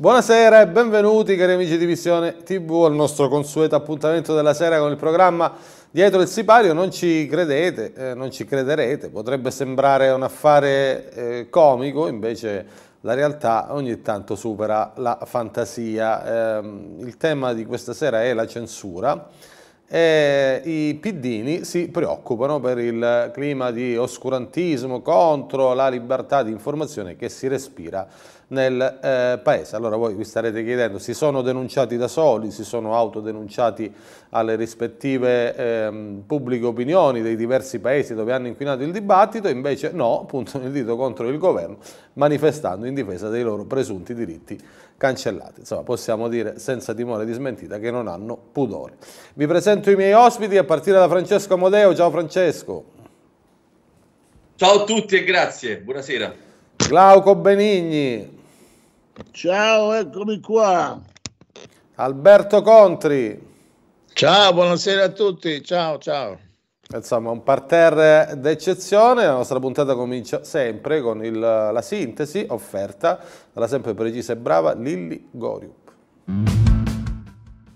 Buonasera e benvenuti cari amici di Visione TV al nostro consueto appuntamento della sera con il programma Dietro il sipario. Non ci credete, eh, non ci crederete, potrebbe sembrare un affare eh, comico, invece la realtà ogni tanto supera la fantasia. Eh, il tema di questa sera è la censura e i piddini si preoccupano per il clima di oscurantismo contro la libertà di informazione che si respira nel eh, paese. Allora voi vi starete chiedendo, si sono denunciati da soli, si sono autodenunciati alle rispettive eh, pubbliche opinioni dei diversi paesi dove hanno inquinato il dibattito, invece no, puntano il dito contro il governo, manifestando in difesa dei loro presunti diritti cancellati. Insomma, possiamo dire senza timore di smentita che non hanno pudore. Vi presento i miei ospiti a partire da Francesco Amodeo. Ciao Francesco. Ciao a tutti e grazie, buonasera. Glauco Benigni. Ciao, eccomi qua. Alberto Contri. Ciao, buonasera a tutti. Ciao, ciao. Insomma, un parterre d'eccezione. La nostra puntata comincia sempre con il, la sintesi offerta dalla sempre precisa e brava Lilli Goriup.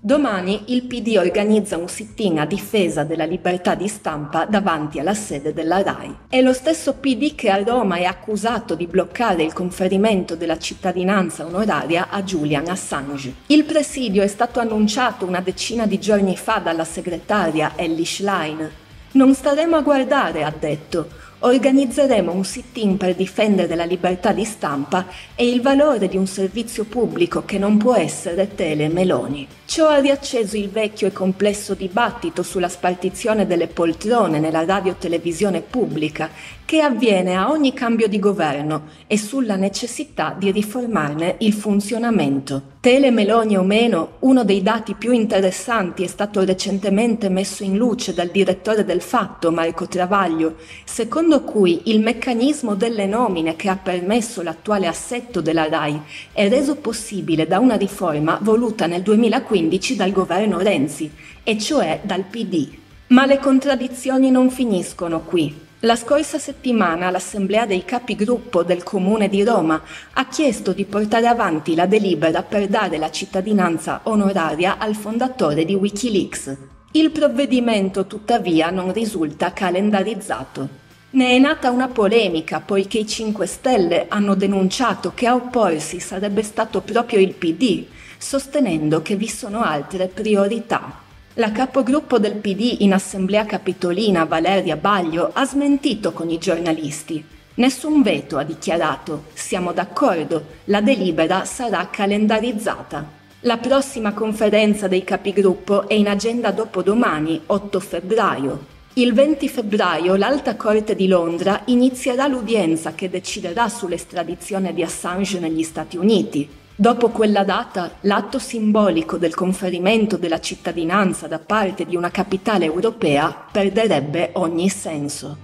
Domani il PD organizza un sit-in a difesa della libertà di stampa davanti alla sede della RAI. È lo stesso PD che a Roma è accusato di bloccare il conferimento della cittadinanza onoraria a Julian Assange. Il presidio è stato annunciato una decina di giorni fa dalla segretaria Ellie Schlein. Non staremo a guardare, ha detto. Organizzeremo un sit-in per difendere la libertà di stampa e il valore di un servizio pubblico che non può essere tele Meloni. Ciò ha riacceso il vecchio e complesso dibattito sulla spartizione delle poltrone nella radio-televisione pubblica che avviene a ogni cambio di governo e sulla necessità di riformarne il funzionamento. Tele Meloni o meno, uno dei dati più interessanti è stato recentemente messo in luce dal direttore del Fatto, Marco Travaglio, secondo cui il meccanismo delle nomine che ha permesso l'attuale assetto della RAI è reso possibile da una riforma voluta nel 2015 dal governo Renzi, e cioè dal PD. Ma le contraddizioni non finiscono qui. La scorsa settimana l'Assemblea dei capigruppo del Comune di Roma ha chiesto di portare avanti la delibera per dare la cittadinanza onoraria al fondatore di Wikileaks. Il provvedimento tuttavia non risulta calendarizzato. Ne è nata una polemica poiché i 5 Stelle hanno denunciato che a opporsi sarebbe stato proprio il PD, sostenendo che vi sono altre priorità. La capogruppo del PD in Assemblea Capitolina, Valeria Baglio, ha smentito con i giornalisti. Nessun veto, ha dichiarato. Siamo d'accordo, la delibera sarà calendarizzata. La prossima conferenza dei capigruppo è in agenda dopodomani, 8 febbraio. Il 20 febbraio l'Alta Corte di Londra inizierà l'udienza che deciderà sull'estradizione di Assange negli Stati Uniti. Dopo quella data, l'atto simbolico del conferimento della cittadinanza da parte di una capitale europea perderebbe ogni senso.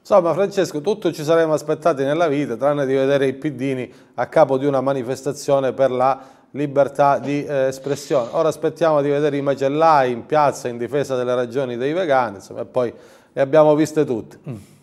Insomma, Francesco, tutto ci saremmo aspettati nella vita, tranne di vedere i piddini a capo di una manifestazione per la libertà di eh, espressione. Ora aspettiamo di vedere i macellai in piazza in difesa delle ragioni dei vegani, insomma, e poi le abbiamo viste tutte.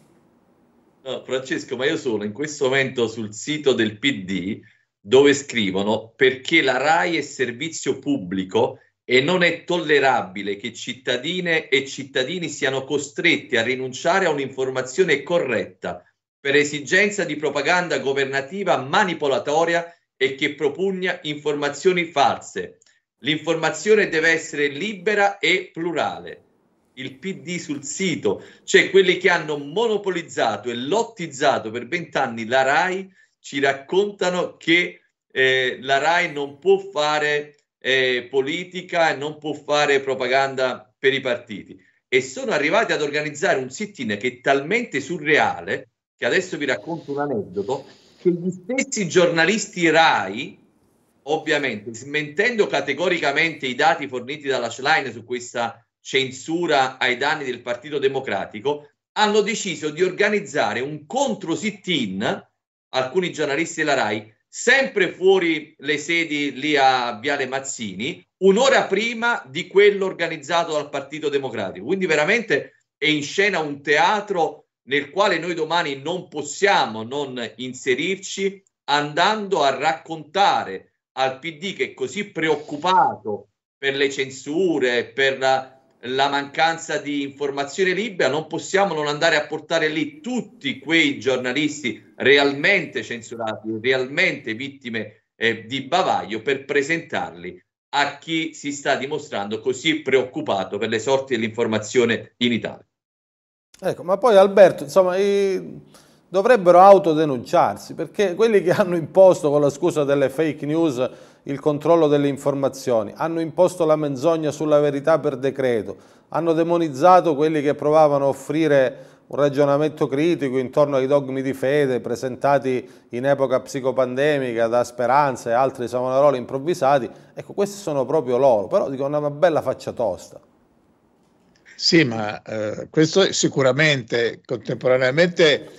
No, Francesco, ma io sono in questo momento sul sito del PD dove scrivono perché la RAI è servizio pubblico e non è tollerabile che cittadine e cittadini siano costretti a rinunciare a un'informazione corretta per esigenza di propaganda governativa manipolatoria e che propugna informazioni false. L'informazione deve essere libera e plurale. Il PD sul sito, cioè quelli che hanno monopolizzato e lottizzato per vent'anni la RAI, ci raccontano che eh, la RAI non può fare eh, politica e non può fare propaganda per i partiti. E sono arrivati ad organizzare un sit-in che è talmente surreale, che adesso vi racconto un aneddoto, che gli stessi giornalisti RAI, ovviamente smentendo categoricamente i dati forniti dalla Schlein su questa censura ai danni del Partito Democratico, hanno deciso di organizzare un contro sit-in, alcuni giornalisti della RAI, sempre fuori le sedi lì a Viale Mazzini, un'ora prima di quello organizzato dal Partito Democratico. Quindi veramente è in scena un teatro nel quale noi domani non possiamo non inserirci andando a raccontare al PD che è così preoccupato per le censure, per la, la mancanza di informazione libera, non possiamo non andare a portare lì tutti quei giornalisti realmente censurati, realmente vittime eh, di bavaglio per presentarli a chi si sta dimostrando così preoccupato per le sorti dell'informazione in Italia. Ecco, ma poi Alberto, insomma, i... dovrebbero autodenunciarsi perché quelli che hanno imposto con la scusa delle fake news il controllo delle informazioni, hanno imposto la menzogna sulla verità per decreto, hanno demonizzato quelli che provavano a offrire un ragionamento critico intorno ai dogmi di fede presentati in epoca psicopandemica da Speranza e altri Samonaroli improvvisati, ecco questi sono proprio loro, però dicono una bella faccia tosta. Sì, ma eh, questo sicuramente, contemporaneamente,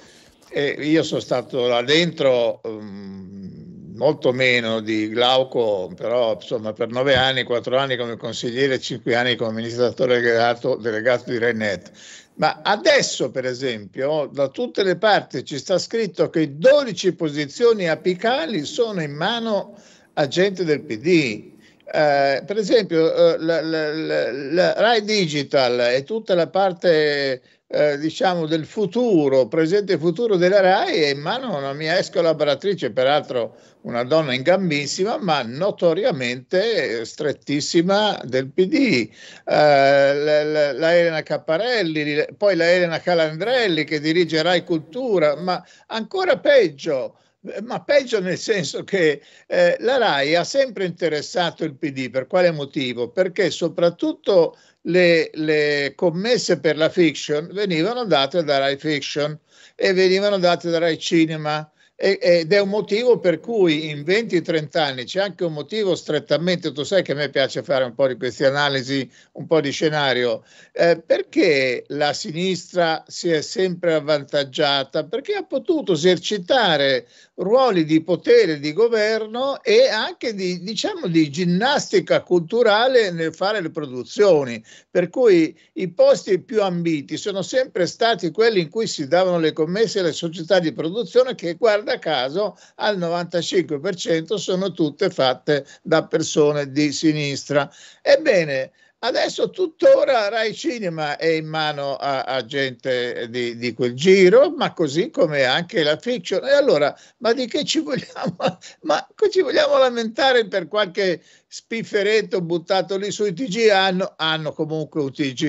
eh, io sono stato là dentro um, molto meno di Glauco, però insomma per nove anni, quattro anni come consigliere, cinque anni come amministratore delegato, delegato di Renet ma adesso, per esempio, da tutte le parti ci sta scritto che 12 posizioni apicali sono in mano a gente del PD. Eh, per esempio, eh, la, la, la, la, Rai Digital e tutta la parte eh, diciamo del futuro, presente e futuro della RAI è in mano una mia ex collaboratrice, peraltro una donna ingambissima, ma notoriamente strettissima del PD. Eh, la, la, la, Elena Capparelli, poi la Elena Calandrelli che dirige Rai Cultura, ma ancora peggio ma peggio nel senso che eh, la RAI ha sempre interessato il PD, per quale motivo? Perché soprattutto le, le commesse per la fiction venivano date da Rai Fiction e venivano date da Rai Cinema ed è un motivo per cui in 20-30 anni c'è anche un motivo strettamente, tu sai che a me piace fare un po' di queste analisi, un po' di scenario, eh, perché la sinistra si è sempre avvantaggiata? Perché ha potuto esercitare ruoli di potere di governo e anche di, diciamo, di ginnastica culturale nel fare le produzioni, per cui i posti più ambiti sono sempre stati quelli in cui si davano le commesse alle società di produzione che guarda caso al 95% sono tutte fatte da persone di sinistra. Ebbene, Adesso tuttora Rai Cinema è in mano a, a gente di, di, quel giro, ma così come anche la fiction. E allora, ma di che ci vogliamo, ma ci vogliamo lamentare per qualche spifferetto buttato lì sui TG? Hanno, hanno comunque un TG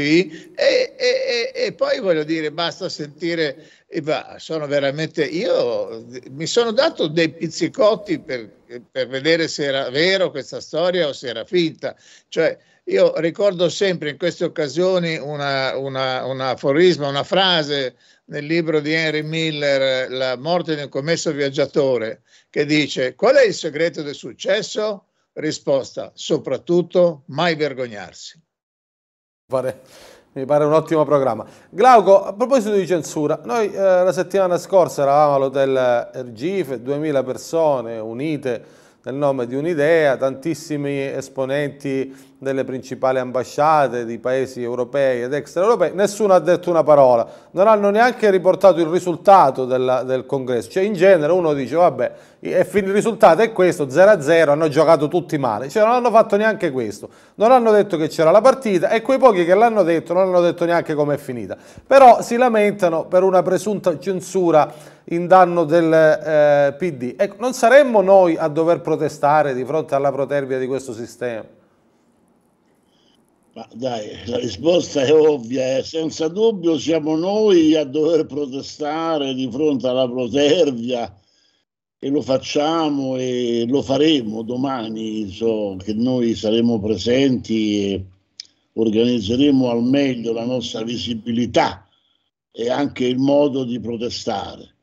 e, e, e, e, poi voglio dire, basta sentire, sono veramente, io mi sono dato dei pizzicotti per, per vedere se era vero questa storia o se era finta. Cioè, io ricordo sempre in queste occasioni un aforisma, una frase nel libro di Henry Miller, La morte di un commesso viaggiatore, che dice qual è il segreto del successo? Risposta, soprattutto mai vergognarsi. Mi pare un ottimo programma. Glauco, a proposito di censura, noi eh, la settimana scorsa eravamo all'hotel Ergife, 2000 persone unite nel nome di un'idea, tantissimi esponenti delle principali ambasciate di paesi europei ed extraeuropei, nessuno ha detto una parola, non hanno neanche riportato il risultato della, del congresso, cioè in genere uno dice vabbè il risultato è questo, 0-0, hanno giocato tutti male, cioè non hanno fatto neanche questo, non hanno detto che c'era la partita e quei pochi che l'hanno detto non hanno detto neanche com'è finita, però si lamentano per una presunta censura in danno del eh, PD. Ecco, non saremmo noi a dover protestare di fronte alla protervia di questo sistema? Ma dai, la risposta è ovvia, eh. senza dubbio siamo noi a dover protestare di fronte alla protervia e lo facciamo e lo faremo domani, so che noi saremo presenti e organizzeremo al meglio la nostra visibilità e anche il modo di protestare.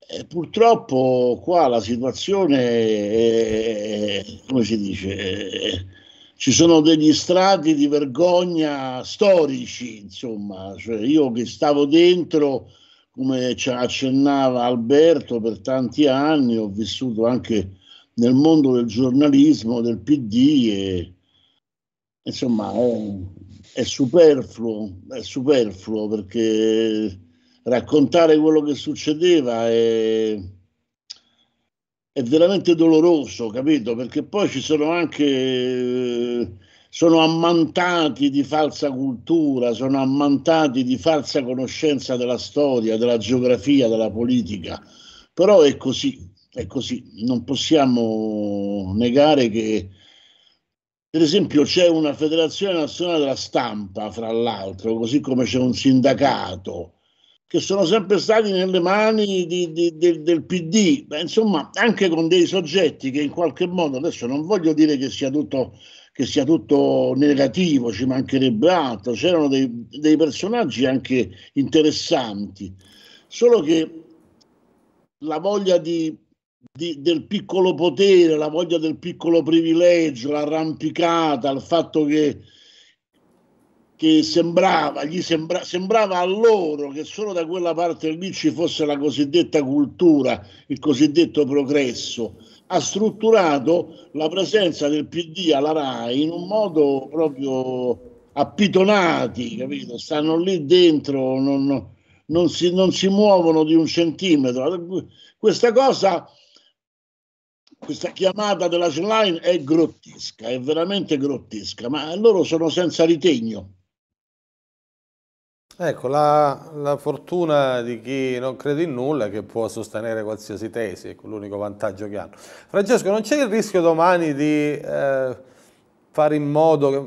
E purtroppo qua la situazione è, come si dice, è, ci sono degli strati di vergogna storici, insomma, cioè io che stavo dentro come ci accennava Alberto, per tanti anni ho vissuto anche nel mondo del giornalismo, del PD e insomma è, è superfluo, è superfluo perché raccontare quello che succedeva è, è veramente doloroso, capito? Perché poi ci sono anche sono ammantati di falsa cultura, sono ammantati di falsa conoscenza della storia, della geografia, della politica. Però è così, è così. Non possiamo negare che, per esempio, c'è una federazione nazionale della stampa, fra l'altro, così come c'è un sindacato, che sono sempre stati nelle mani di, di, di, del PD, Beh, insomma, anche con dei soggetti che in qualche modo, adesso non voglio dire che sia tutto che sia tutto negativo, ci mancherebbe altro, c'erano dei, dei personaggi anche interessanti, solo che la voglia di, di, del piccolo potere, la voglia del piccolo privilegio, l'arrampicata, il fatto che, che sembrava, sembra, sembrava a loro che solo da quella parte lì ci fosse la cosiddetta cultura, il cosiddetto progresso ha strutturato la presenza del PD alla RAI in un modo proprio appitonati, capito? Stanno lì dentro, non, non, si, non si muovono di un centimetro. Questa cosa, questa chiamata della line è grottesca, è veramente grottesca, ma loro sono senza ritegno. Ecco, la, la, fortuna di chi non crede in nulla è che può sostenere qualsiasi tesi, ecco l'unico vantaggio che hanno. Francesco, non c'è il rischio domani di eh, fare in modo che,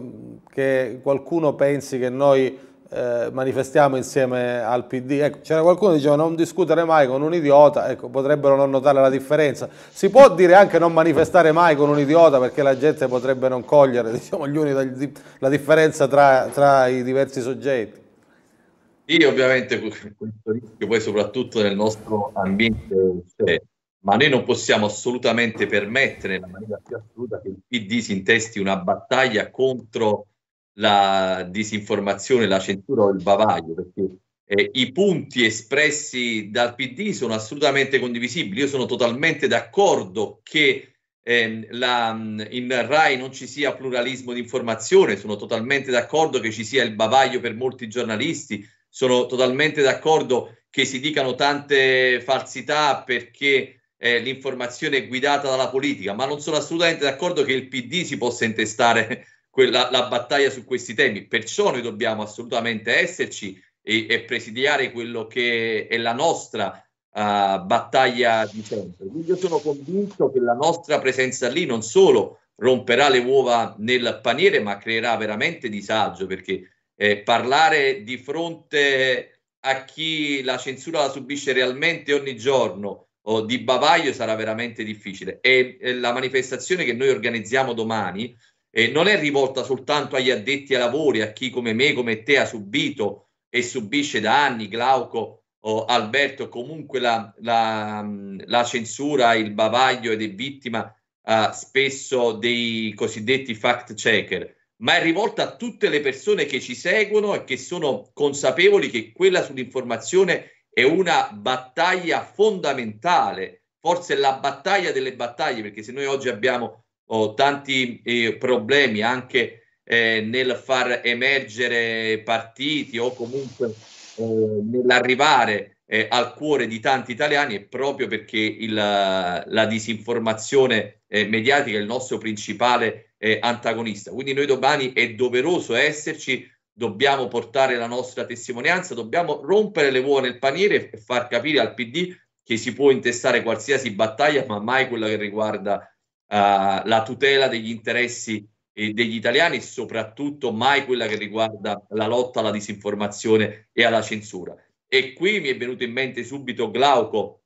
che, qualcuno pensi che noi eh, manifestiamo insieme al PD? Ecco, c'era qualcuno che diceva non discutere mai con un idiota, ecco, potrebbero non notare la differenza. Si può dire anche non manifestare mai con un idiota perché la gente potrebbe non cogliere diciamo, la differenza tra, tra i diversi soggetti? Sì, ovviamente questo rischio poi soprattutto nel nostro ambiente c'è, ma noi non possiamo assolutamente permettere nella maniera più assoluta che il PD si intesti una battaglia contro la disinformazione, la censura o il bavaglio, perché eh, i punti espressi dal PD sono assolutamente condivisibili. Io sono totalmente d'accordo che eh, la, in RAI non ci sia pluralismo di informazione, sono totalmente d'accordo che ci sia il bavaglio per molti giornalisti, sono totalmente d'accordo che si dicano tante falsità perché eh, l'informazione è guidata dalla politica, ma non sono assolutamente d'accordo che il PD si possa intestare quella, la battaglia su questi temi. Perciò noi dobbiamo assolutamente esserci e, e presidiare quello che è la nostra uh, battaglia di sempre. Quindi io sono convinto che la nostra presenza lì non solo romperà le uova nel paniere, ma creerà veramente disagio perché eh, parlare di fronte a chi la censura la subisce realmente ogni giorno o di bavaglio sarà veramente difficile. E eh, la manifestazione che noi organizziamo domani eh, non è rivolta soltanto agli addetti ai lavori, a chi come me, come te ha subito e subisce da anni, Glauco o Alberto, comunque la, la, la censura, il bavaglio ed è vittima eh, spesso dei cosiddetti fact checker ma è rivolta a tutte le persone che ci seguono e che sono consapevoli che quella sull'informazione è una battaglia fondamentale, forse la battaglia delle battaglie, perché se noi oggi abbiamo oh, tanti eh, problemi anche eh, nel far emergere partiti o comunque eh, nell'arrivare eh, al cuore di tanti italiani è proprio perché il, la disinformazione eh, mediatica è il nostro principale eh, antagonista. Quindi noi domani è doveroso esserci, dobbiamo portare la nostra testimonianza, dobbiamo rompere le uova nel paniere e far capire al PD che si può intestare qualsiasi battaglia, ma mai quella che riguarda uh, la tutela degli interessi eh, degli italiani e soprattutto mai quella che riguarda la lotta alla disinformazione e alla censura. E qui mi è venuto in mente subito Glauco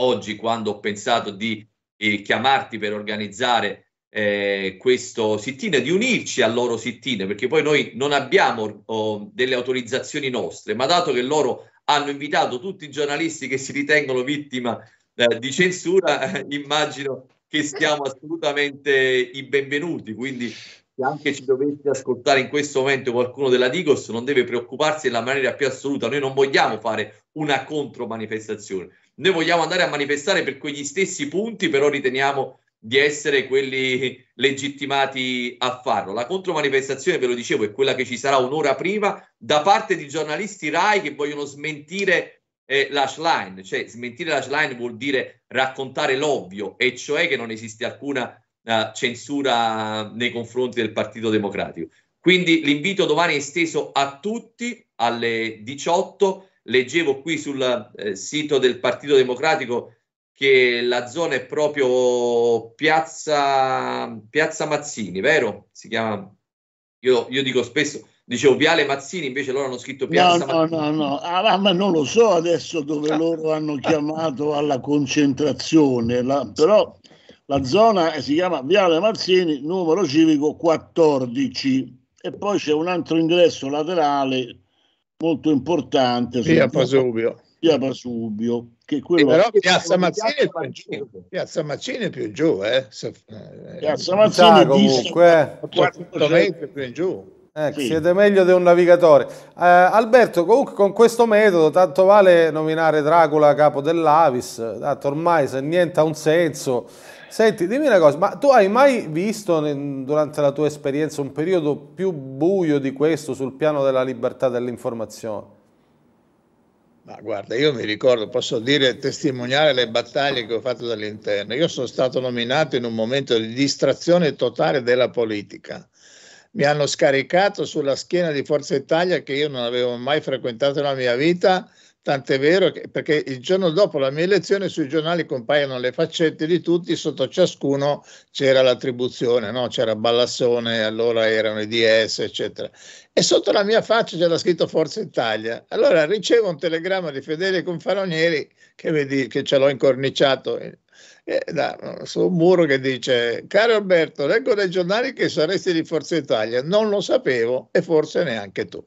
oggi quando ho pensato di eh, chiamarti per organizzare eh, questo sit-in, di unirci al loro sit-in, perché poi noi non abbiamo oh, delle autorizzazioni nostre, ma dato che loro hanno invitato tutti i giornalisti che si ritengono vittima eh, di censura, eh, immagino che siamo assolutamente i benvenuti, quindi se anche ci dovesse ascoltare in questo momento qualcuno della Digos non deve preoccuparsi nella maniera più assoluta. Noi non vogliamo fare una contromanifestazione, noi vogliamo andare a manifestare per quegli stessi punti, però riteniamo di essere quelli legittimati a farlo. La contromanifestazione, ve lo dicevo, è quella che ci sarà un'ora prima da parte di giornalisti RAI che vogliono smentire eh, l'ashline, cioè smentire l'ashline vuol dire raccontare l'ovvio, e cioè che non esiste alcuna uh, censura nei confronti del Partito Democratico. Quindi l'invito domani è esteso a tutti alle 18. Leggevo qui sul eh, sito del Partito Democratico che la zona è proprio piazza, piazza Mazzini, vero? Si chiama, io, io dico spesso, dicevo Viale Mazzini, invece loro hanno scritto Piazza no, Mazzini. No, no, no, ah, ma non lo so adesso dove ah. loro hanno chiamato alla concentrazione, la, però la zona si chiama Viale Marzini, numero civico 14 e poi c'è un altro ingresso laterale molto importante. Via Pasubio. Via Pasubio. Che quello però Piazza Mazzini, è più giù. Piazza Mazzini è più giù, eh? Eh Piazza Mazzini comunque 400 metri più in giù. Ecco, sì. siete meglio di un navigatore. Eh, Alberto, comunque con questo metodo tanto vale nominare Dracula capo dell'Avis, tanto ormai se niente ha un senso, Senti, dimmi una cosa, ma tu hai mai visto durante la tua esperienza un periodo più buio di questo sul piano della libertà dell'informazione? Ma guarda, io mi ricordo, posso dire, testimoniare le battaglie che ho fatto dall'interno. Io sono stato nominato in un momento di distrazione totale della politica. Mi hanno scaricato sulla schiena di Forza Italia che io non avevo mai frequentato nella mia vita Tant'è vero che perché il giorno dopo la mia elezione sui giornali compaiono le faccette di tutti, sotto ciascuno c'era l'attribuzione, no? c'era Ballassone, allora erano i DS, eccetera. E sotto la mia faccia c'era scritto Forza Italia. Allora ricevo un telegramma di Fedele Confaronieri che, vedi, che ce l'ho incorniciato eh, da, su un muro che dice caro Alberto leggo nei giornali che saresti di Forza Italia. Non lo sapevo e forse neanche tu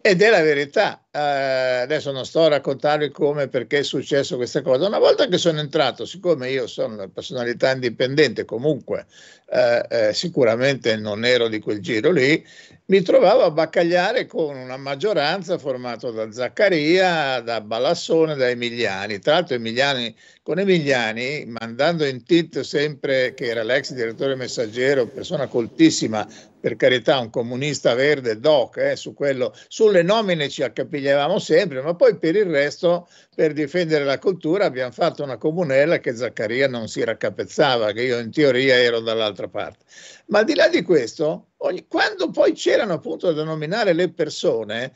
ed è la verità. Eh, adesso non sto a raccontarvi come e perché è successo questa cosa. Una volta che sono entrato, siccome io sono una personalità indipendente, comunque eh, eh, sicuramente non ero di quel giro lì, mi trovavo a baccagliare con una maggioranza formata da Zaccaria, da Balassone, da Emiliani. Tra l'altro Emiliani, con Emiliani, mandando in tilt sempre, che era l'ex direttore messaggero, persona coltissima, per carità un comunista verde doc, eh, su quello, sulle nomine ci accapigliavamo sempre, ma poi per il resto, per difendere la cultura, abbiamo fatto una comunella che Zaccaria non si raccapezzava, che io in teoria ero dall'altra parte. Ma al di là di questo, ogni, quando poi c'erano appunto da nominare le persone,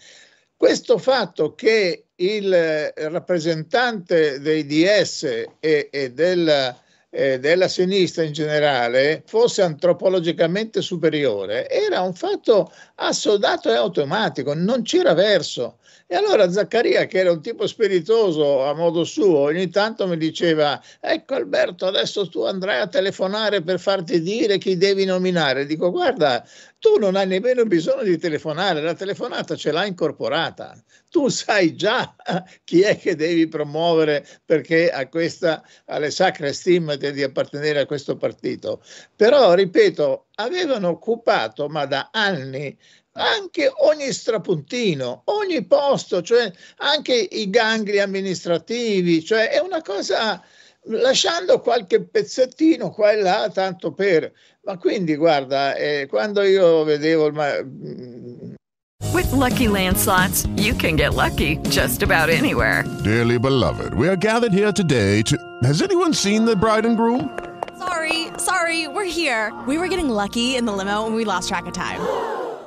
questo fatto che il rappresentante dei DS e, e del eh, della sinistra in generale fosse antropologicamente superiore era un fatto assodato e automatico, non c'era verso. E allora Zaccaria, che era un tipo spiritoso a modo suo, ogni tanto mi diceva: Ecco Alberto, adesso tu andrai a telefonare per farti dire chi devi nominare. Dico: Guarda, tu non hai nemmeno bisogno di telefonare, la telefonata ce l'hai incorporata. Tu sai già chi è che devi promuovere perché ha questa, alle sacre stimmate di appartenere a questo partito. Però, ripeto, avevano occupato, ma da anni, anche ogni strapuntino, ogni posto, cioè anche i gangli amministrativi, cioè è una cosa lasciando qualche pezzettino qua e là, tanto per... Ma quindi guarda, eh, quando io vedevo il... Ma... Mm, With lucky landslots, you can get lucky just about anywhere. Dearly beloved, we are gathered here today to... Has anyone seen the bride and groom? Sorry, sorry, we're here. We were getting lucky in the limo and we lost track of time.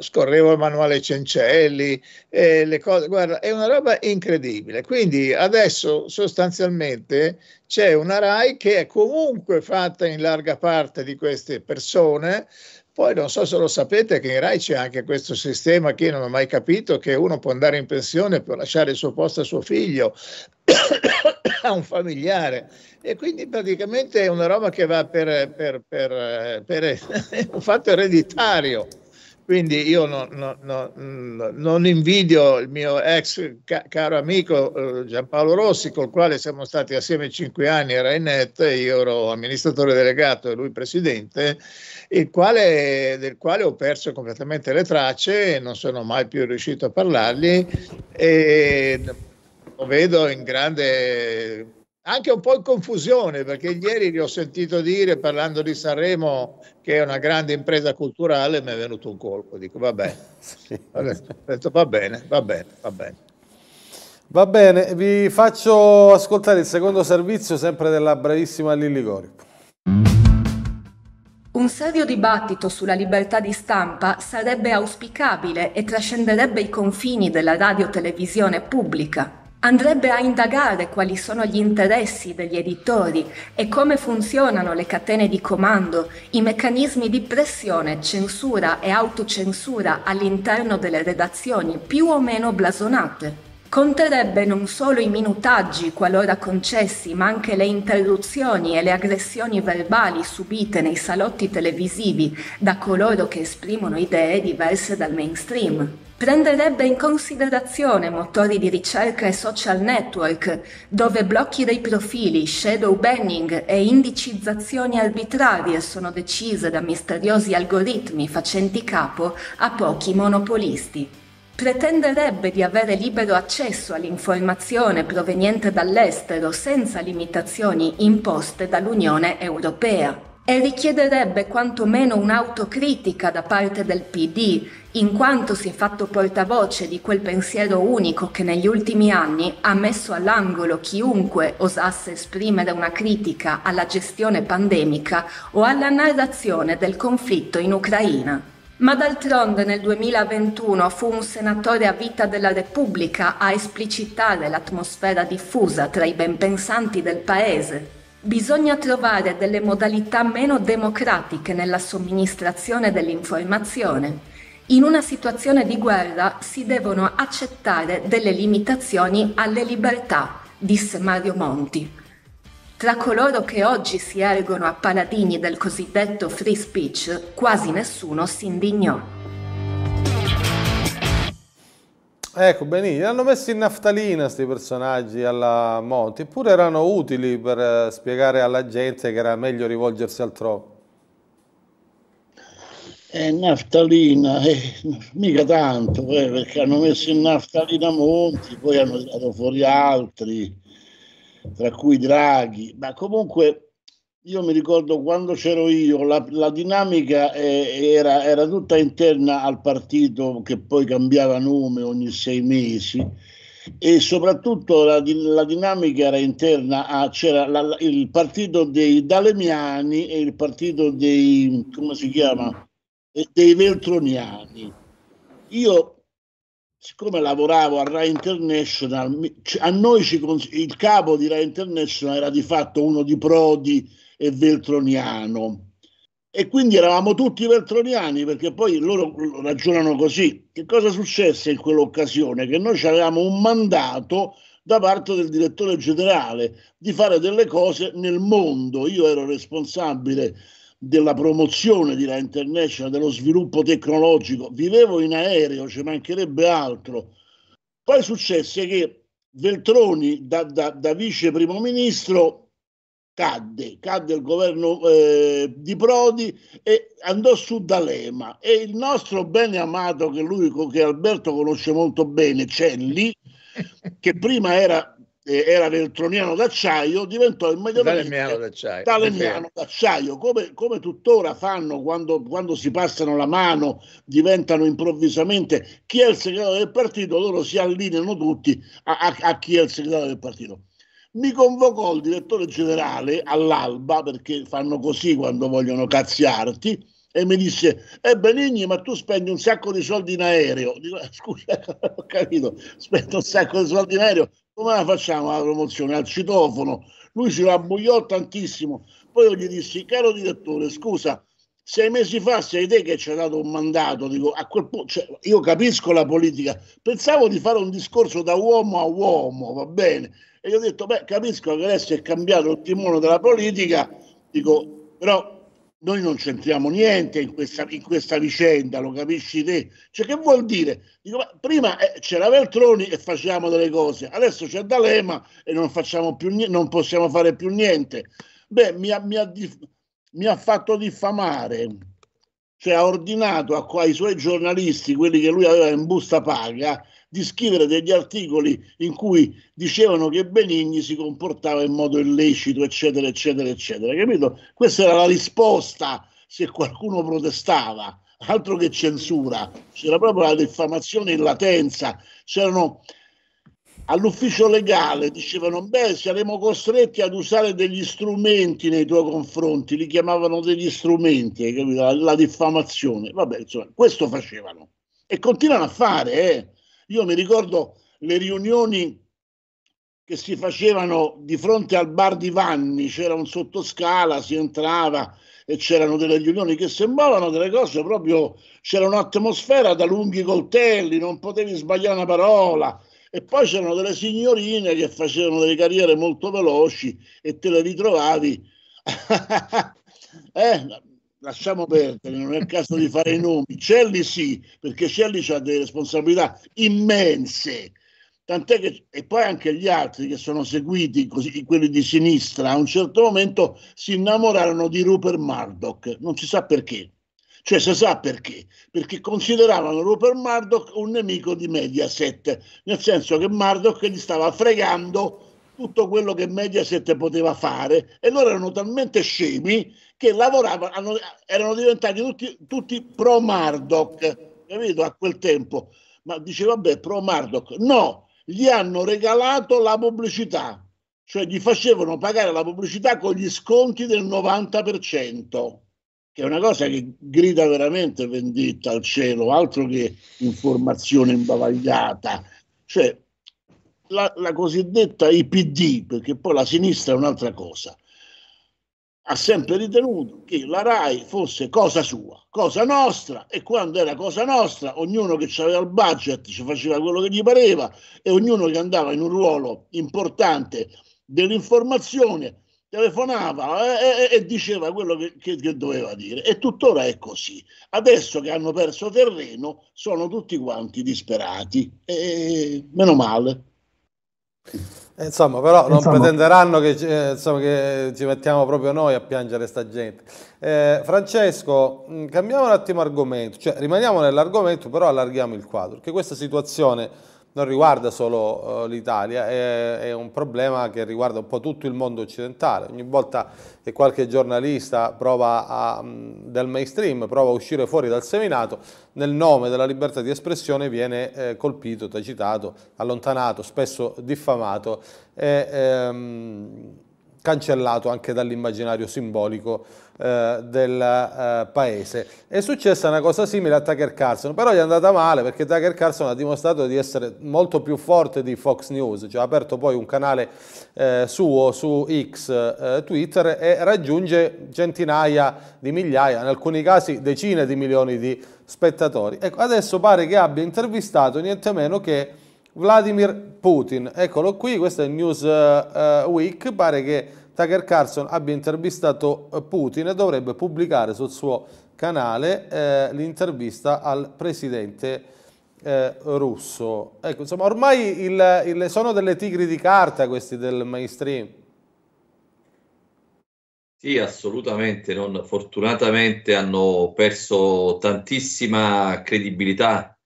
Scorrevo il manuale Cencelli, e le cose, guarda, è una roba incredibile. Quindi adesso sostanzialmente c'è una RAI che è comunque fatta in larga parte di queste persone poi non so se lo sapete che in Rai c'è anche questo sistema che io non ho mai capito, che uno può andare in pensione per lasciare il suo posto a suo figlio, a un familiare. E quindi praticamente è una roba che va per, per, per, per un fatto ereditario. Quindi io non, non, non, non, invidio il mio ex ca- caro amico eh, Giampaolo Rossi, col quale siamo stati assieme cinque anni a Rainet, io ero amministratore delegato e lui presidente, quale, del quale ho perso completamente le tracce e non sono mai più riuscito a parlargli e lo vedo in grande anche un po' in confusione perché ieri gli ho sentito dire parlando di Sanremo che è una grande impresa culturale mi è venuto un colpo dico vabbè, sì. ho detto va bene va bene va bene va bene vi faccio ascoltare il secondo servizio sempre della bravissima Lilli Gori un serio dibattito sulla libertà di stampa sarebbe auspicabile e trascenderebbe i confini della radio-televisione pubblica. Andrebbe a indagare quali sono gli interessi degli editori e come funzionano le catene di comando, i meccanismi di pressione, censura e autocensura all'interno delle redazioni più o meno blasonate. Conterebbe non solo i minutaggi qualora concessi, ma anche le interruzioni e le aggressioni verbali subite nei salotti televisivi da coloro che esprimono idee diverse dal mainstream prenderebbe in considerazione motori di ricerca e social network, dove blocchi dei profili, shadow banning e indicizzazioni arbitrarie sono decise da misteriosi algoritmi facenti capo a pochi monopolisti. Pretenderebbe di avere libero accesso all'informazione proveniente dall'estero senza limitazioni imposte dall'Unione Europea e richiederebbe quantomeno un'autocritica da parte del PD, in quanto si è fatto portavoce di quel pensiero unico che negli ultimi anni ha messo all'angolo chiunque osasse esprimere una critica alla gestione pandemica o alla narrazione del conflitto in Ucraina. Ma d'altronde nel 2021 fu un senatore a vita della Repubblica a esplicitare l'atmosfera diffusa tra i benpensanti del paese Bisogna trovare delle modalità meno democratiche nella somministrazione dell'informazione. In una situazione di guerra si devono accettare delle limitazioni alle libertà, disse Mario Monti. Tra coloro che oggi si ergono a paladini del cosiddetto free speech, quasi nessuno si indignò. Ecco, benissimo, hanno messo in naftalina questi personaggi alla Monti, eppure erano utili per eh, spiegare alla gente che era meglio rivolgersi altrove. Eh, naftalina, eh, mica tanto, eh, perché hanno messo in naftalina Monti, poi hanno dato fuori altri, tra cui Draghi, ma comunque io mi ricordo quando c'ero io, la, la dinamica eh, era, era, tutta interna al partito che poi cambiava nome ogni sei mesi e soprattutto la, la dinamica era interna a, c'era la, il partito dei Dalemiani e il partito dei, come si chiama, dei Veltroniani. Io siccome lavoravo a Rai International, a noi ci, il capo di Rai International era di fatto uno di Prodi e Veltroniano. E quindi eravamo tutti veltroniani perché poi loro ragionano così. Che cosa successe in quell'occasione? Che noi avevamo un mandato da parte del direttore generale di fare delle cose nel mondo. Io ero responsabile della promozione di La International, dello sviluppo tecnologico, vivevo in aereo, ci mancherebbe altro. Poi successe che Veltroni da, da, da vice primo ministro cadde, cadde il governo eh, di Prodi e andò su D'Alema. E il nostro bene amato che lui che Alberto conosce molto bene, Celli, che prima era era veltroniano d'acciaio, diventò immediatamente Dalemiano d'acciaio, Dalemiano d'acciaio. Come, come, tuttora fanno quando, quando, si passano la mano, diventano improvvisamente chi è il segretario del partito, loro si allineano tutti a, a, a chi è il segretario del partito. Mi convocò il direttore generale all'alba, perché fanno così quando vogliono cazziarti, e mi disse, eh Benigni, ma tu spendi un sacco di soldi in aereo. Dico, eh, scusa, ho capito, spendo un sacco di soldi in aereo, come la facciamo la promozione? Al citofono. Lui si rabbuiò tantissimo. Poi io gli dissi, caro direttore, scusa, sei mesi fa sei te che ci hai dato un mandato, dico, a quel punto, cioè, io capisco la politica, pensavo di fare un discorso da uomo a uomo, va bene, e gli ho detto, beh, capisco che adesso è cambiato il timone della politica, dico, però noi non c'entriamo niente in questa, in questa, vicenda, lo capisci te? Cioè, che vuol dire? Dico, prima eh, c'era Veltroni e facevamo delle cose, adesso c'è D'Alema e non, facciamo più, non possiamo fare più niente. Beh, mi ha, mi ha, mi ha fatto diffamare, cioè ha ordinato a, ai suoi giornalisti, quelli che lui aveva in busta paga, di scrivere degli articoli in cui dicevano che Benigni si comportava in modo illecito, eccetera, eccetera, eccetera. Capito? Questa era la risposta se qualcuno protestava, altro che censura, c'era proprio la diffamazione in latenza, c'erano all'ufficio legale dicevano beh saremo costretti ad usare degli strumenti nei tuoi confronti li chiamavano degli strumenti la, la diffamazione vabbè insomma questo facevano e continuano a fare eh. Io mi ricordo le riunioni che si facevano di fronte al bar di Vanni, c'era un sottoscala, si entrava e c'erano delle riunioni che sembravano delle cose proprio, c'era un'atmosfera da lunghi coltelli, non potevi sbagliare una parola. E poi c'erano delle signorine che facevano delle carriere molto veloci e te le ritrovavi. eh, lasciamo perdere, non è il caso di fare i nomi. Celli sì, perché Celli ha delle responsabilità immense. Tant'è che, e poi anche gli altri che sono seguiti, così, quelli di sinistra, a un certo momento si innamorarono di Rupert Murdoch, non si sa perché. Cioè si sa perché, perché consideravano Rupert Murdoch un nemico di Mediaset, nel senso che Murdoch gli stava fregando tutto quello che Mediaset poteva fare e loro erano talmente scemi che lavoravano, erano diventati tutti, tutti pro Murdoch, capito, a quel tempo. Ma dice, vabbè, pro Murdoch. No, gli hanno regalato la pubblicità, cioè gli facevano pagare la pubblicità con gli sconti del 90%, che è una cosa che grida veramente vendetta al cielo, altro che informazione imbavagliata. Cioè, la, la cosiddetta IPD, perché poi la sinistra è un'altra cosa ha sempre ritenuto che la RAI fosse cosa sua, cosa nostra e quando era cosa nostra ognuno che aveva il budget ci faceva quello che gli pareva e ognuno che andava in un ruolo importante dell'informazione telefonava e, e, e diceva quello che, che, che, doveva dire e tuttora è così. Adesso che hanno perso terreno sono tutti quanti disperati e meno male. Eh, insomma, però non pretenderanno che, eh, insomma, che, ci mettiamo proprio noi a piangere sta gente. Eh, Francesco, mm, cambiamo un attimo argomento, cioè rimaniamo nell'argomento, però allarghiamo il quadro, perché questa situazione non riguarda solo uh, l'Italia, è, è, un problema che riguarda un po' tutto il mondo occidentale. Ogni volta che qualche giornalista prova a, um, del mainstream prova a uscire fuori dal seminato, nel nome della libertà di espressione viene eh, colpito, tacitato, allontanato, spesso diffamato. E, ehm, cancellato anche dall'immaginario simbolico eh, del eh, paese. È successa una cosa simile a Tucker Carlson, però gli è andata male perché Tucker Carlson ha dimostrato di essere molto più forte di Fox News, cioè ha aperto poi un canale eh, suo su X, eh, Twitter e raggiunge centinaia di migliaia, in alcuni casi decine di milioni di spettatori. Ecco, adesso pare che abbia intervistato niente meno che Vladimir Putin. Eccolo qui, questo è News uh, Week, pare che Tucker Carlson abbia intervistato Putin e dovrebbe pubblicare sul suo canale eh, l'intervista al presidente eh, russo. Ecco, insomma, ormai il, il, sono delle tigri di carta questi del mainstream. Sì, assolutamente. Non, fortunatamente hanno perso tantissima credibilità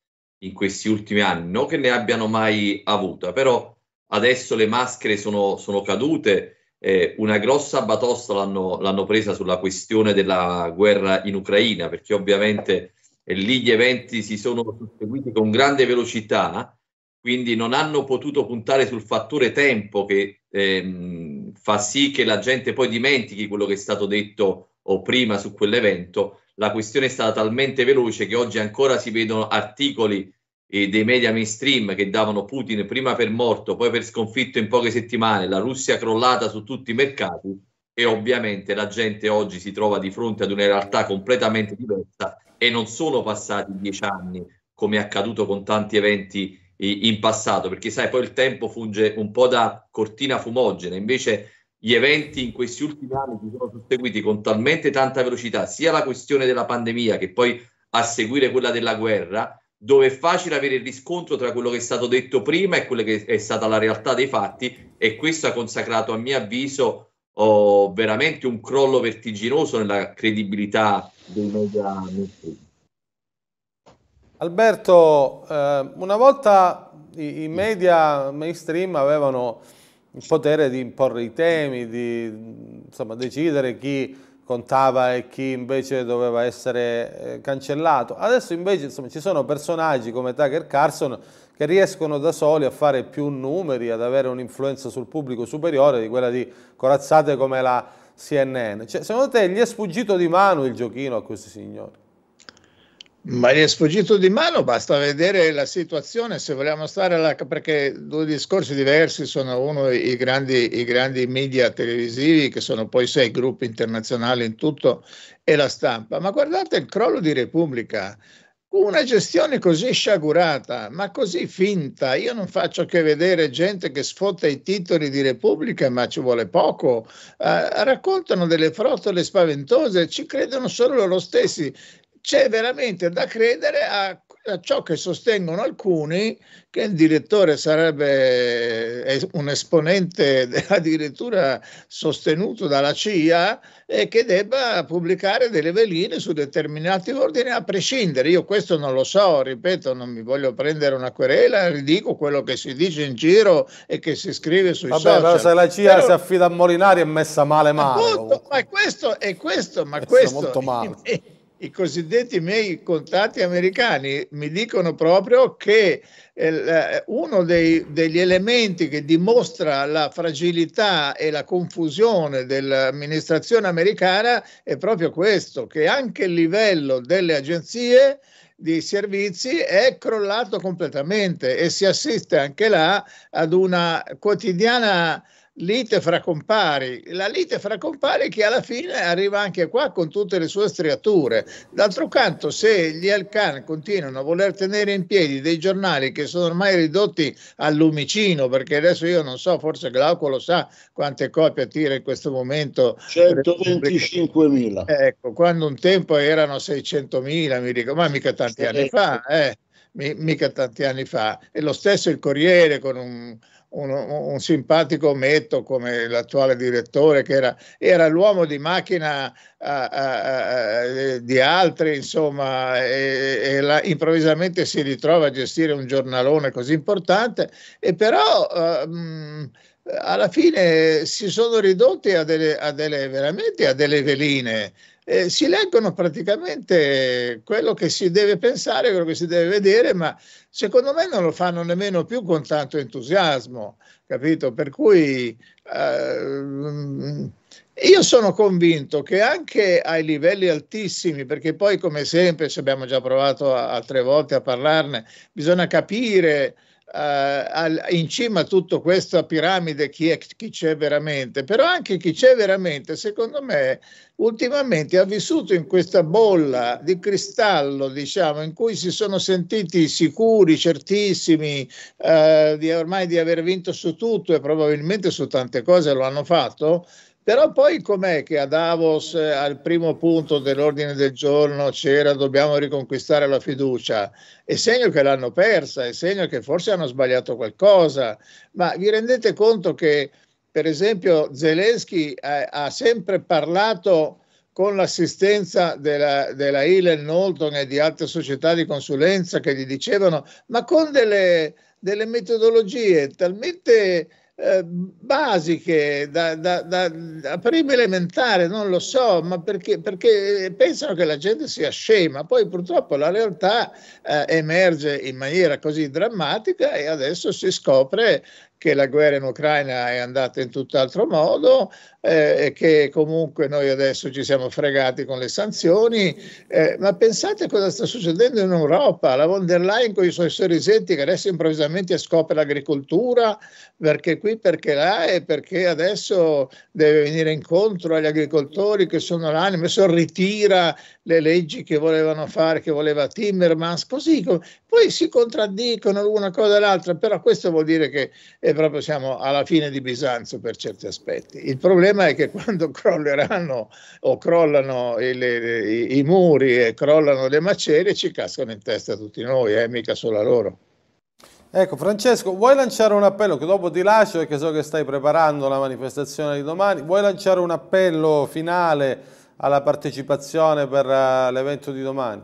in questi ultimi anni, non che ne abbiano mai avuta, però adesso le maschere sono, sono cadute, eh, una grossa batosta l'hanno, l'hanno, presa sulla questione della guerra in Ucraina, perché ovviamente eh, lì gli eventi si sono susseguiti con grande velocità, quindi non hanno potuto puntare sul fattore tempo che ehm, fa sì che la gente poi dimentichi quello che è stato detto o prima su quell'evento la questione è stata talmente veloce che oggi ancora si vedono articoli eh, dei media mainstream che davano Putin prima per morto, poi per sconfitto in poche settimane, la Russia crollata su tutti i mercati e ovviamente la gente oggi si trova di fronte ad una realtà completamente diversa e non sono passati dieci anni come è accaduto con tanti eventi eh, in passato, perché sai poi il tempo funge un po' da cortina fumogena, invece gli eventi in questi ultimi anni si sono susseguiti con talmente tanta velocità, sia la questione della pandemia che poi a seguire quella della guerra, dove è facile avere il riscontro tra quello che è stato detto prima e quello che è stata la realtà dei fatti e questo ha consacrato a mio avviso oh, veramente un crollo vertiginoso nella credibilità dei media Alberto, eh, una volta i, i media mainstream avevano il potere di imporre i temi, di insomma, decidere chi contava e chi invece doveva essere eh, cancellato. Adesso invece insomma, ci sono personaggi come Tucker Carlson che riescono da soli a fare più numeri, ad avere un'influenza sul pubblico superiore di quella di corazzate come la CNN. Cioè, secondo te gli è sfuggito di mano il giochino a questi signori? Ma gli è sfuggito di mano, basta vedere la situazione, se vogliamo stare alla... perché due discorsi diversi sono uno i grandi, i grandi media televisivi, che sono poi sei gruppi internazionali in tutto, e la stampa. Ma guardate il crollo di Repubblica, una gestione così sciagurata, ma così finta. Io non faccio che vedere gente che sfotta i titoli di Repubblica, ma ci vuole poco. Uh, raccontano delle frottole spaventose, ci credono solo loro stessi c'è veramente da credere a, a, ciò che sostengono alcuni, che il direttore sarebbe un esponente addirittura sostenuto dalla CIA e che debba pubblicare delle veline su determinati ordini a prescindere. Io questo non lo so, ripeto, non mi voglio prendere una querela, ridico quello che si dice in giro e che si scrive sui Vabbè, social. Però se la CIA però, si affida a Molinari è messa male male. Appunto, ma questo è questo, ma questo... Molto male i cosiddetti miei contatti americani mi dicono proprio che eh, uno dei, degli elementi che dimostra la fragilità e la confusione dell'amministrazione americana è proprio questo, che anche il livello delle agenzie di servizi è crollato completamente e si assiste anche là ad una quotidiana lite fra compari, la lite fra compari che alla fine arriva anche qua con tutte le sue striature. D'altro canto, se gli Alcan continuano a voler tenere in piedi dei giornali che sono ormai ridotti al lumicino, perché adesso io non so, forse Glauco lo sa quante copie tira in questo momento. 125.000. Ecco, quando un tempo erano 600.000, mi ricordo, ma mica tanti anni fa, eh, mica tanti anni fa. E lo stesso il Corriere con un un, un, simpatico ometto come l'attuale direttore, che era, era l'uomo di macchina a, a, a, di altri, insomma, e, e la, improvvisamente si ritrova a gestire un giornalone così importante, e però uh, alla fine si sono ridotti a delle, delle, veramente a delle veline. Eh, si leggono praticamente quello che si deve pensare, quello che si deve vedere, ma secondo me non lo fanno nemmeno più con tanto entusiasmo, capito? Per cui eh, io sono convinto che anche ai livelli altissimi, perché poi come sempre, ci abbiamo già provato altre volte a parlarne, bisogna capire Uh, in cima a tutta questa piramide chi, è, chi c'è veramente, però anche chi c'è veramente, secondo me, ultimamente ha vissuto in questa bolla di cristallo, diciamo, in cui si sono sentiti sicuri, certissimi uh, di ormai di aver vinto su tutto e probabilmente su tante cose lo hanno fatto, però poi com'è che a Davos eh, al primo punto dell'ordine del giorno c'era dobbiamo riconquistare la fiducia? È segno che l'hanno persa, è segno che forse hanno sbagliato qualcosa, ma vi rendete conto che per esempio Zelensky ha, ha sempre parlato con l'assistenza della, della Helen Knowlton e di altre società di consulenza che gli dicevano ma con delle, delle metodologie talmente eh, basiche da, da, da, da, prima elementare, non lo so, ma perché, perché, pensano che la gente sia scema, poi purtroppo la realtà eh, emerge in maniera così drammatica e adesso si scopre che la guerra in Ucraina è andata in tutt'altro modo eh, e che comunque noi adesso ci siamo fregati con le sanzioni, eh, ma pensate cosa sta succedendo in Europa, la von der Leyen con i suoi sorrisetti che adesso improvvisamente scopre l'agricoltura, perché qui, perché là e perché adesso deve venire incontro agli agricoltori che sono l'anima, adesso ritira le leggi che volevano fare, che voleva Timmermans, così poi si contraddicono l'una cosa e l'altra, però questo vuol dire che è proprio siamo alla fine di Bisanzio per certi aspetti. Il problema è che quando crolleranno o crollano i, i, i muri e crollano le macerie ci cascano in testa tutti noi, eh, mica solo a loro. Ecco, Francesco, vuoi lanciare un appello che dopo ti lascio perché so che stai preparando la manifestazione di domani, vuoi lanciare un appello finale alla partecipazione per uh, l'evento di domani?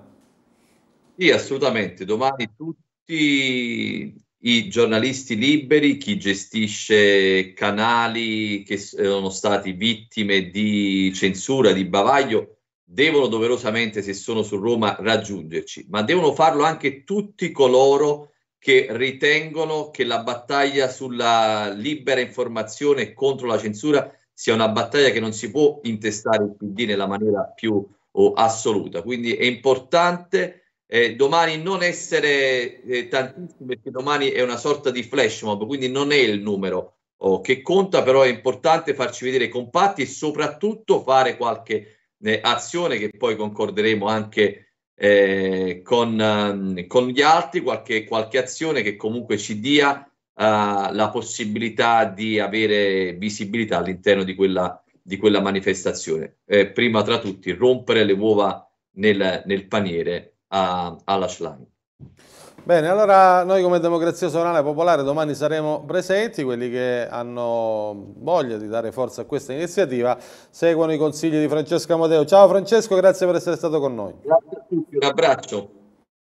Sì, assolutamente. Domani tutti i giornalisti liberi, chi gestisce canali che sono stati vittime di censura, di bavaglio, devono doverosamente, se sono su Roma, raggiungerci, ma devono farlo anche tutti coloro che ritengono che la battaglia sulla libera informazione contro la censura sia una battaglia che non si può intestare il PD nella maniera più oh, assoluta. Quindi è importante eh, domani non essere eh, tantissimi perché domani è una sorta di flash mob, quindi non è il numero oh, che conta, però è importante farci vedere compatti e soprattutto fare qualche eh, azione che poi concorderemo anche eh, con, um, con, gli altri, qualche, qualche azione che comunque ci dia la possibilità di avere visibilità all'interno di quella, di quella manifestazione. Eh, prima tra tutti, rompere le uova nel, nel paniere a, alla Schlein. Bene, allora noi come Democrazia Sovrana Popolare domani saremo presenti, quelli che hanno voglia di dare forza a questa iniziativa seguono i consigli di Francesco Amodeo. Ciao Francesco, grazie per essere stato con noi. Grazie a tutti, un abbraccio.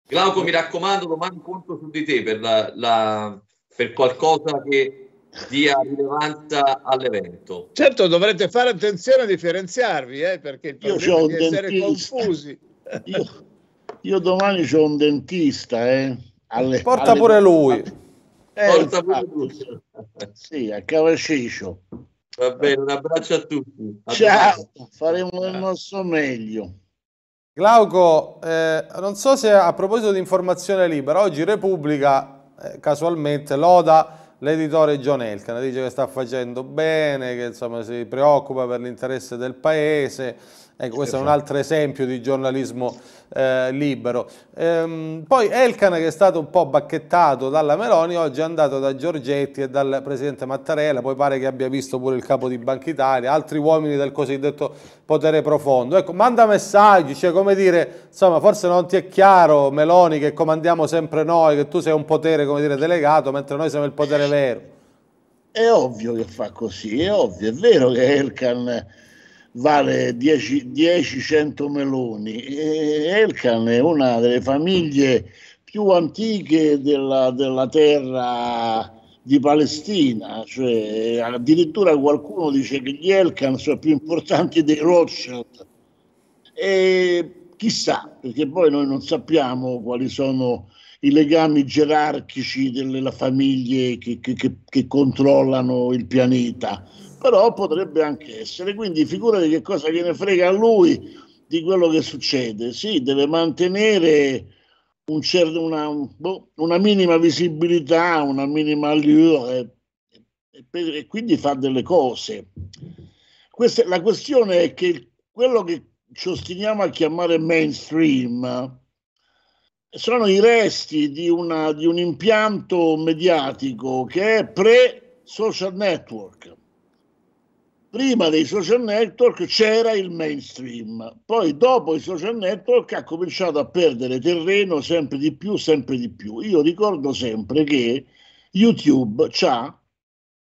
Glauco, mi raccomando, domani conto su di te per la, la per qualcosa che dia rilevanza all'evento. Certo, dovrete fare attenzione a differenziarvi, eh, perché il problema io di essere dentista. confusi. Io, io domani ho un dentista, eh, alle, Porta alle... pure lui. Eh, Porta pure lui. Sì, a Cavascicio. Va bene, un abbraccio a tutti. A Ciao, tutti. faremo il nostro meglio. Glauco, eh, non so se a proposito di informazione libera, oggi Repubblica eh, casualmente loda l'editore John Elkan, dice che sta facendo bene, che insomma, si preoccupa per l'interesse del paese, Ecco, questo è un altro esempio di giornalismo eh, libero. Ehm, poi Elkan, che è stato un po' bacchettato dalla Meloni, oggi è andato da Giorgetti e dal presidente Mattarella, poi pare che abbia visto pure il capo di Banca Italia, altri uomini del cosiddetto potere profondo. Ecco, manda messaggi, cioè come dire, insomma, forse non ti è chiaro, Meloni, che comandiamo sempre noi, che tu sei un potere, come dire, delegato, mentre noi siamo il potere vero. È ovvio che fa così, è ovvio, è vero che Elkan vale 10-100 meloni. E Elkan è una delle famiglie più antiche della, della terra di Palestina, cioè addirittura qualcuno dice che gli Elkan sono più importanti dei Rothschild. E chissà, perché poi noi non sappiamo quali sono i legami gerarchici delle famiglie che, che, che, che controllano il pianeta, però potrebbe anche essere, quindi figurati che cosa gliene frega a lui di quello che succede, sì, deve mantenere un certo, una, boh, una, minima visibilità, una minima allure e, e, e quindi fa delle cose. Questa, la questione è che quello che ci ostiniamo a chiamare mainstream sono i resti di, una, di un impianto mediatico che è pre-social network. Prima dei social network c'era il mainstream, poi dopo i social network ha cominciato a perdere terreno sempre di più, sempre di più. Io ricordo sempre che YouTube ha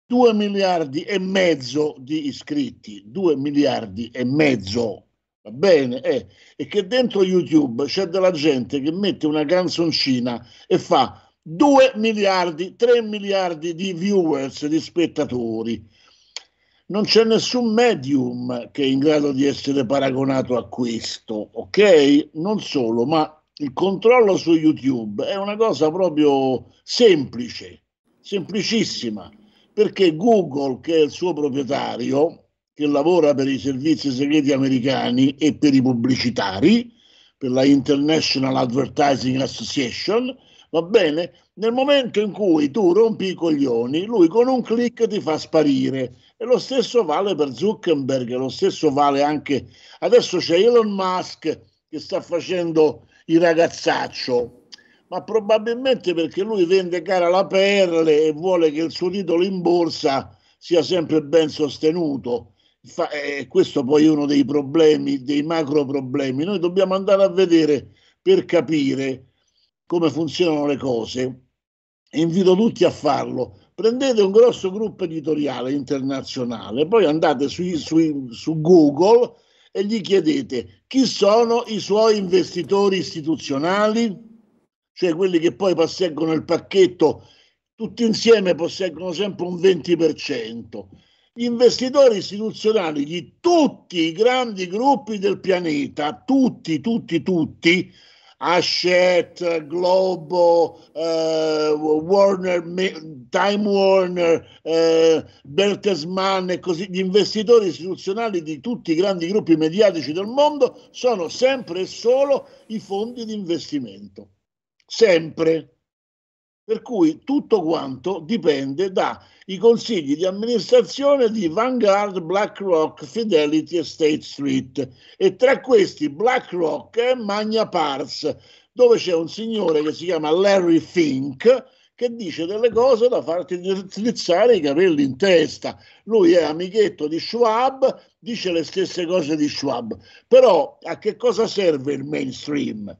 2 miliardi e mezzo di iscritti, 2 miliardi e mezzo Va bene? Eh, e che dentro YouTube c'è della gente che mette una canzoncina e fa 2 miliardi, 3 miliardi di viewers, di spettatori. Non c'è nessun medium che è in grado di essere paragonato a questo, ok? Non solo, ma il controllo su YouTube è una cosa proprio semplice, semplicissima, perché Google, che è il suo proprietario, che lavora per i servizi segreti americani e per i pubblicitari, per la International Advertising Association, va bene? Nel momento in cui tu rompi i coglioni, lui con un clic ti fa sparire. E lo stesso vale per Zuckerberg, lo stesso vale anche... Adesso c'è Elon Musk che sta facendo il ragazzaccio, ma probabilmente perché lui vende cara la perle e vuole che il suo titolo in borsa sia sempre ben sostenuto fa, eh, questo poi è uno dei problemi, dei macro problemi. Noi dobbiamo andare a vedere per capire come funzionano le cose. Invito tutti a farlo. Prendete un grosso gruppo editoriale internazionale, poi andate su, su, su Google e gli chiedete chi sono i suoi investitori istituzionali, cioè quelli che poi posseggono il pacchetto, tutti insieme posseggono sempre un 20% gli investitori istituzionali di tutti i grandi gruppi del pianeta, tutti, tutti, tutti, Hachette, Globo, eh, Warner, Time Warner, eh, Bertelsmann e così, gli investitori istituzionali di tutti i grandi gruppi mediatici del mondo sono sempre e solo i fondi di investimento. Sempre. Per cui tutto quanto dipende dai consigli di amministrazione di Vanguard, BlackRock, Fidelity e State Street. E tra questi BlackRock e Magna Pars, dove c'è un signore che si chiama Larry Fink, che dice delle cose da farti drizzare i capelli in testa. Lui è amichetto di Schwab, dice le stesse cose di Schwab. Però a che cosa serve il mainstream?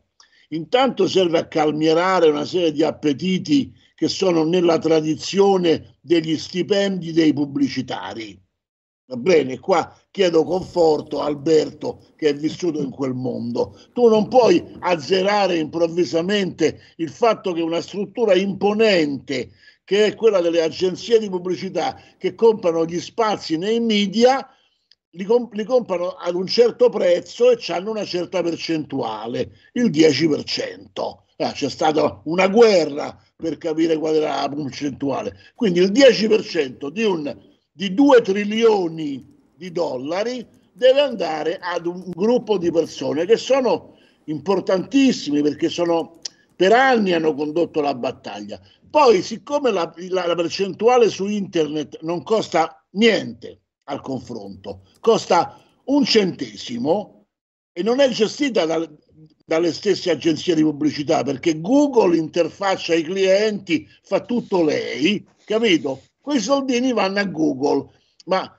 Intanto serve a calmierare una serie di appetiti che sono nella tradizione degli stipendi dei pubblicitari. Va bene, qua chiedo conforto a Alberto che è vissuto in quel mondo. Tu non puoi azzerare improvvisamente il fatto che una struttura imponente, che è quella delle agenzie di pubblicità che comprano gli spazi nei media, li, comp- li, comprano ad un certo prezzo e hanno una certa percentuale, il 10%. Eh, c'è stata una guerra per capire qual era la percentuale. Quindi il 10% di, un, di 2 trilioni di dollari deve andare ad un gruppo di persone che sono importantissimi perché sono, per anni hanno condotto la battaglia. Poi, siccome la, la, la percentuale su internet non costa niente, al confronto, costa un centesimo e non è gestita dal, dalle stesse agenzie di pubblicità perché Google interfaccia i clienti, fa tutto lei, capito? Quei soldini vanno a Google, ma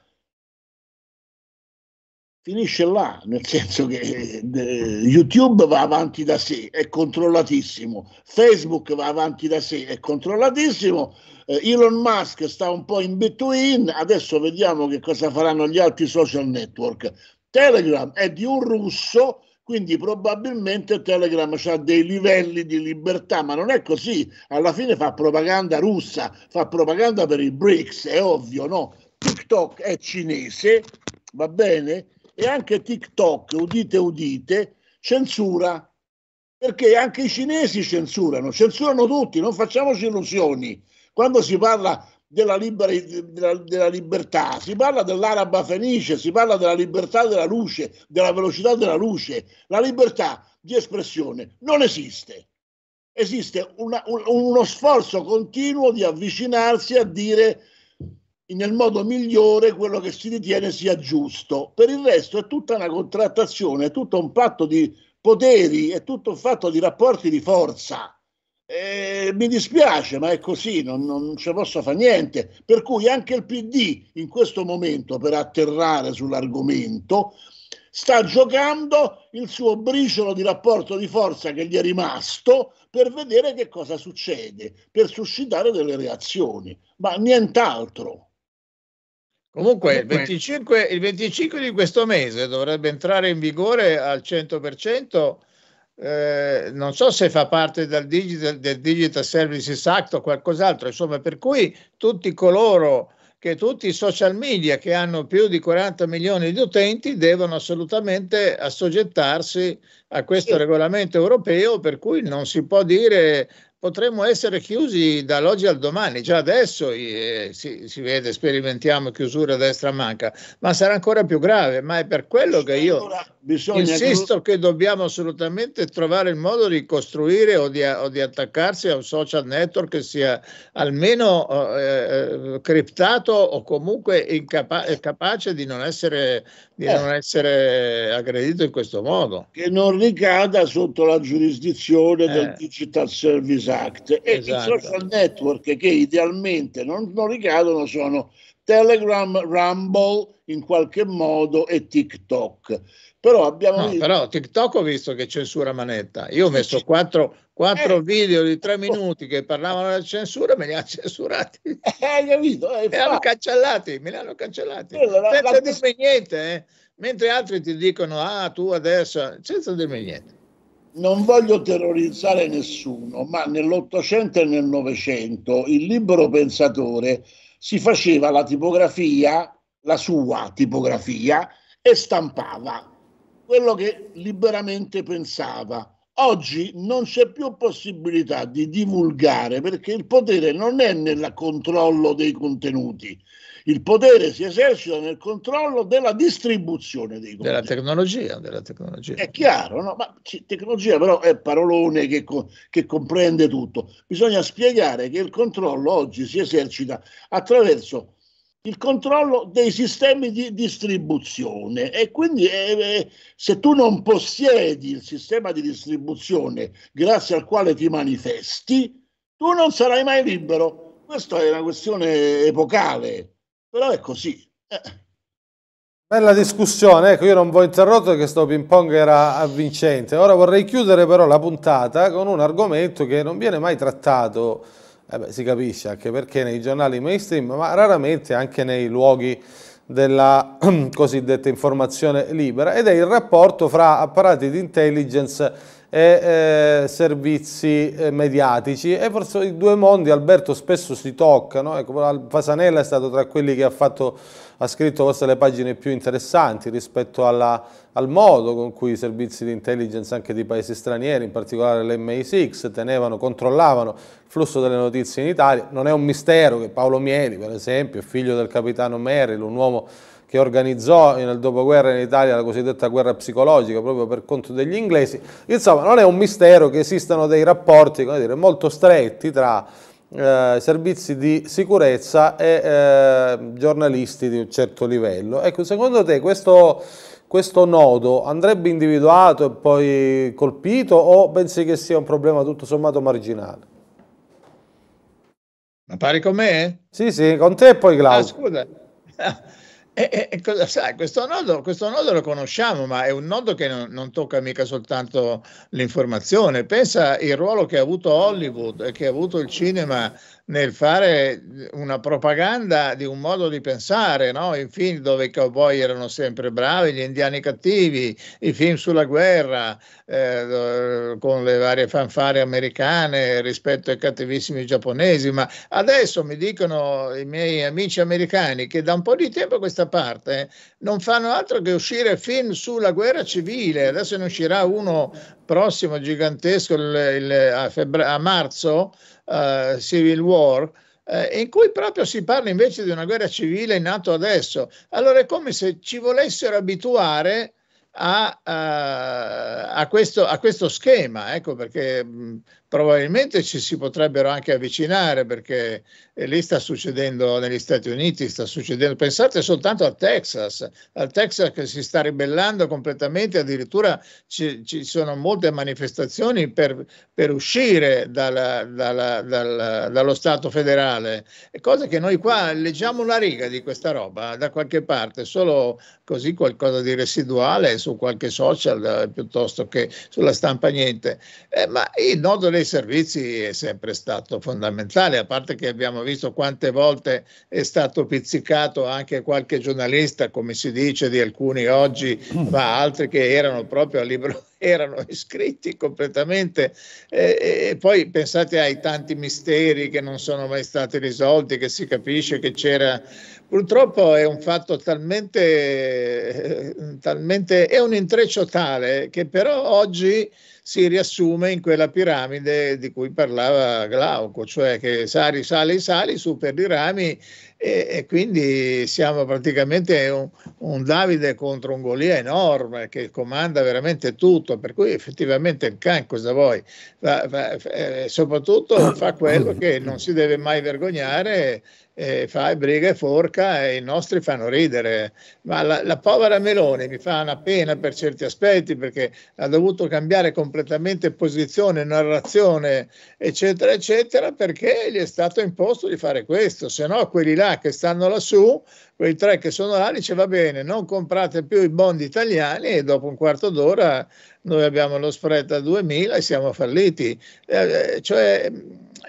finisce là, nel senso che eh, YouTube va avanti da sé, è controllatissimo, Facebook va avanti da sé, è controllatissimo, Elon Musk sta un po' in between, adesso vediamo che cosa faranno gli altri social network. Telegram è di un russo, quindi probabilmente Telegram ha dei livelli di libertà, ma non è così. Alla fine fa propaganda russa, fa propaganda per i BRICS, è ovvio, no? TikTok è cinese, va bene? e anche TikTok, udite udite, censura. Perché anche i cinesi censurano, censurano tutti, non facciamoci illusioni. Quando si parla della, libera, della, della, libertà, si parla dell'araba fenice, si parla della libertà della luce, della velocità della luce. La libertà di espressione non esiste. Esiste una, un, uno sforzo continuo di avvicinarsi a dire nel modo migliore quello che si ritiene sia giusto. Per il resto è tutta una contrattazione, è tutto un patto di poteri, è tutto un fatto di rapporti di forza. Eh, mi dispiace, ma è così, non, non ci posso fare niente. Per cui anche il PD in questo momento, per atterrare sull'argomento, sta giocando il suo briciolo di rapporto di forza che gli è rimasto per vedere che cosa succede, per suscitare delle reazioni, ma nient'altro. Comunque il 25, il 25 di questo mese dovrebbe entrare in vigore al 100%. Eh, non so se fa parte del Digital, del Digital Services Act o qualcos'altro, insomma, per cui tutti coloro che tutti i social media che hanno più di 40 milioni di utenti devono assolutamente assoggettarsi a questo regolamento europeo, per cui non si può dire potremmo essere chiusi dall'oggi al domani, già adesso eh, si, si, vede, sperimentiamo chiusura a destra manca, ma sarà ancora più grave, ma è per quello che io insisto che... dobbiamo assolutamente trovare il modo di costruire o di, o di attaccarsi a un social network che sia almeno eh, eh criptato o comunque incapa- capace di non, essere, di eh. non essere aggredito in questo modo. Che non ricada sotto la giurisdizione del eh. Digital Service Act e esatto. i social network che idealmente non, non ricadono sono Telegram, Rumble in qualche modo e TikTok. Però abbiamo no, visto... però TikTok ho visto che censura manetta. Io ho messo quattro, quattro eh, video di tre minuti che parlavano della censura, me li ha censurati. Eh, hai capito? Eh, me li hanno cancellati, me li hanno cancellati. La, senza la... dirmi niente, eh? mentre altri ti dicono, ah, tu adesso, senza dirmi niente non voglio terrorizzare nessuno, ma nell'Ottocento e nel Novecento il libero pensatore si faceva la tipografia, la sua tipografia, e stampava quello che liberamente pensava. Oggi non c'è più possibilità di divulgare perché il potere non è nel controllo dei contenuti, il potere si esercita nel controllo della distribuzione dei della tecnologia, della tecnologia. È chiaro, no? Ma tecnologia però è parolone che, che comprende tutto. Bisogna spiegare che il controllo oggi si esercita attraverso il controllo dei sistemi di distribuzione e quindi eh, eh, se tu non possiedi il sistema di distribuzione grazie al quale ti manifesti, tu non sarai mai libero. Questa è una questione epocale. Però è così. Eh. Bella discussione, ecco io non vi ho interrotto perché sto ping pong era avvincente, ora vorrei chiudere però la puntata con un argomento che non viene mai trattato, eh beh, si capisce anche perché nei giornali mainstream, ma raramente anche nei luoghi della cosiddetta informazione libera. Ed è il rapporto fra apparati di intelligence e eh, servizi eh, mediatici. E forse i due mondi Alberto spesso si toccano, ecco, Fasanella è stato tra quelli che ha, fatto, ha scritto forse le pagine più interessanti rispetto alla, al modo con cui i servizi di intelligence anche di paesi stranieri, in particolare l'MI6, tenevano, controllavano il flusso delle notizie in Italia, non è un mistero che Paolo Mieli per esempio, figlio del capitano Merrill, un uomo che organizzò nel dopoguerra in Italia la cosiddetta guerra psicologica proprio per conto degli inglesi. Insomma, non è un mistero che esistano dei rapporti dire, molto stretti tra eh, servizi di sicurezza e eh, giornalisti di un certo livello. Ecco, secondo te questo, questo nodo andrebbe individuato e poi colpito o pensi che sia un problema tutto sommato marginale? Ma pari con me? Sì, sì, con te e poi Claudio. Ah, scusa. E, e, cosa sai? Questo nodo, questo nodo, lo conosciamo, ma è un nodo che non, non, tocca mica soltanto l'informazione. Pensa il ruolo che ha avuto Hollywood e che ha avuto il cinema nel fare una propaganda di un modo di pensare, no? i film dove i cowboy erano sempre bravi, gli indiani cattivi, i film sulla guerra eh, con le varie fanfare americane rispetto ai cattivissimi giapponesi, ma adesso mi dicono i miei amici americani che da un po' di tempo questa parte non fanno altro che uscire film sulla guerra civile. Adesso ne uscirà uno prossimo gigantesco il, il, a, febbre- a, marzo, uh, Civil War eh, in cui proprio si parla invece di una guerra civile in atto adesso. Allora è come se ci volessero abituare a, a, a, questo, a questo, schema, ecco perché mh, probabilmente ci si potrebbero anche avvicinare perché eh, lì sta succedendo negli Stati Uniti, sta succedendo, pensate soltanto al Texas, al Texas che si sta ribellando completamente, addirittura ci, ci sono molte manifestazioni per, per uscire dalla, dalla, dalla, dallo Stato federale, cosa che noi qua leggiamo una riga di questa roba da qualche parte, solo così qualcosa di residuale su qualche social eh, piuttosto che sulla stampa niente, eh, ma il nodo dei servizi è sempre stato fondamentale, a parte che abbiamo visto quante volte è stato pizzicato anche qualche giornalista, come si dice di alcuni oggi, ma altri che erano proprio a libro erano iscritti completamente. E, e, poi pensate ai tanti misteri che non sono mai stati risolti, che si capisce che c'era. Purtroppo è un fatto talmente, talmente è un intreccio tale che però oggi si riassume in quella piramide di cui parlava Glauco, cioè che sali, sali, sali su per i rami e, e quindi siamo praticamente un, un, Davide contro un Golia enorme che comanda veramente tutto, per cui effettivamente il can cosa vuoi? Va, va, eh, soprattutto fa quello che non si deve mai vergognare eh, fa briga e forca e i nostri fanno ridere, ma la, la, povera Meloni mi fa una pena per certi aspetti perché ha dovuto cambiare completamente posizione, narrazione, eccetera, eccetera, perché gli è stato imposto di fare questo, se no quelli là che stanno lassù, quei tre che sono là, dice va bene, non comprate più i bond italiani e dopo un quarto d'ora noi abbiamo lo spread a 2000 e siamo falliti. Eh, eh cioè,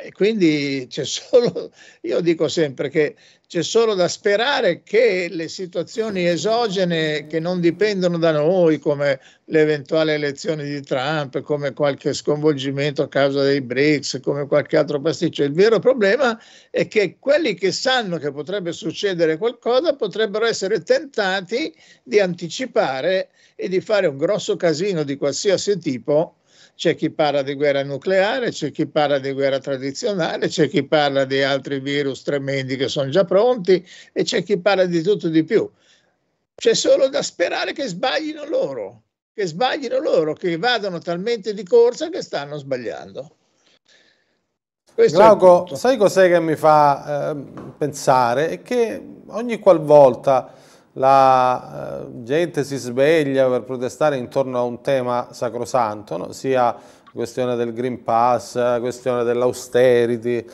e quindi c'è solo, io dico sempre che c'è solo da sperare che le situazioni esogene che non dipendono da noi, come l'eventuale elezione di Trump, come qualche sconvolgimento a causa dei BRICS, come qualche altro pasticcio. Il vero problema è che quelli che sanno che potrebbe succedere qualcosa potrebbero essere tentati di anticipare e di fare un grosso casino di qualsiasi tipo c'è chi parla di guerra nucleare, c'è chi parla di guerra tradizionale, c'è chi parla di altri virus tremendi che sono già pronti e c'è chi parla di tutto di più. C'è solo da sperare che sbaglino loro, che sbaglino loro, che vadano talmente di corsa che stanno sbagliando. Questo Glauco, sai cos'è che mi fa eh, pensare? È che ogni qualvolta la eh, gente si sveglia per protestare intorno a un tema sacrosanto, no? sia la questione del Green Pass, la questione dell'austerity,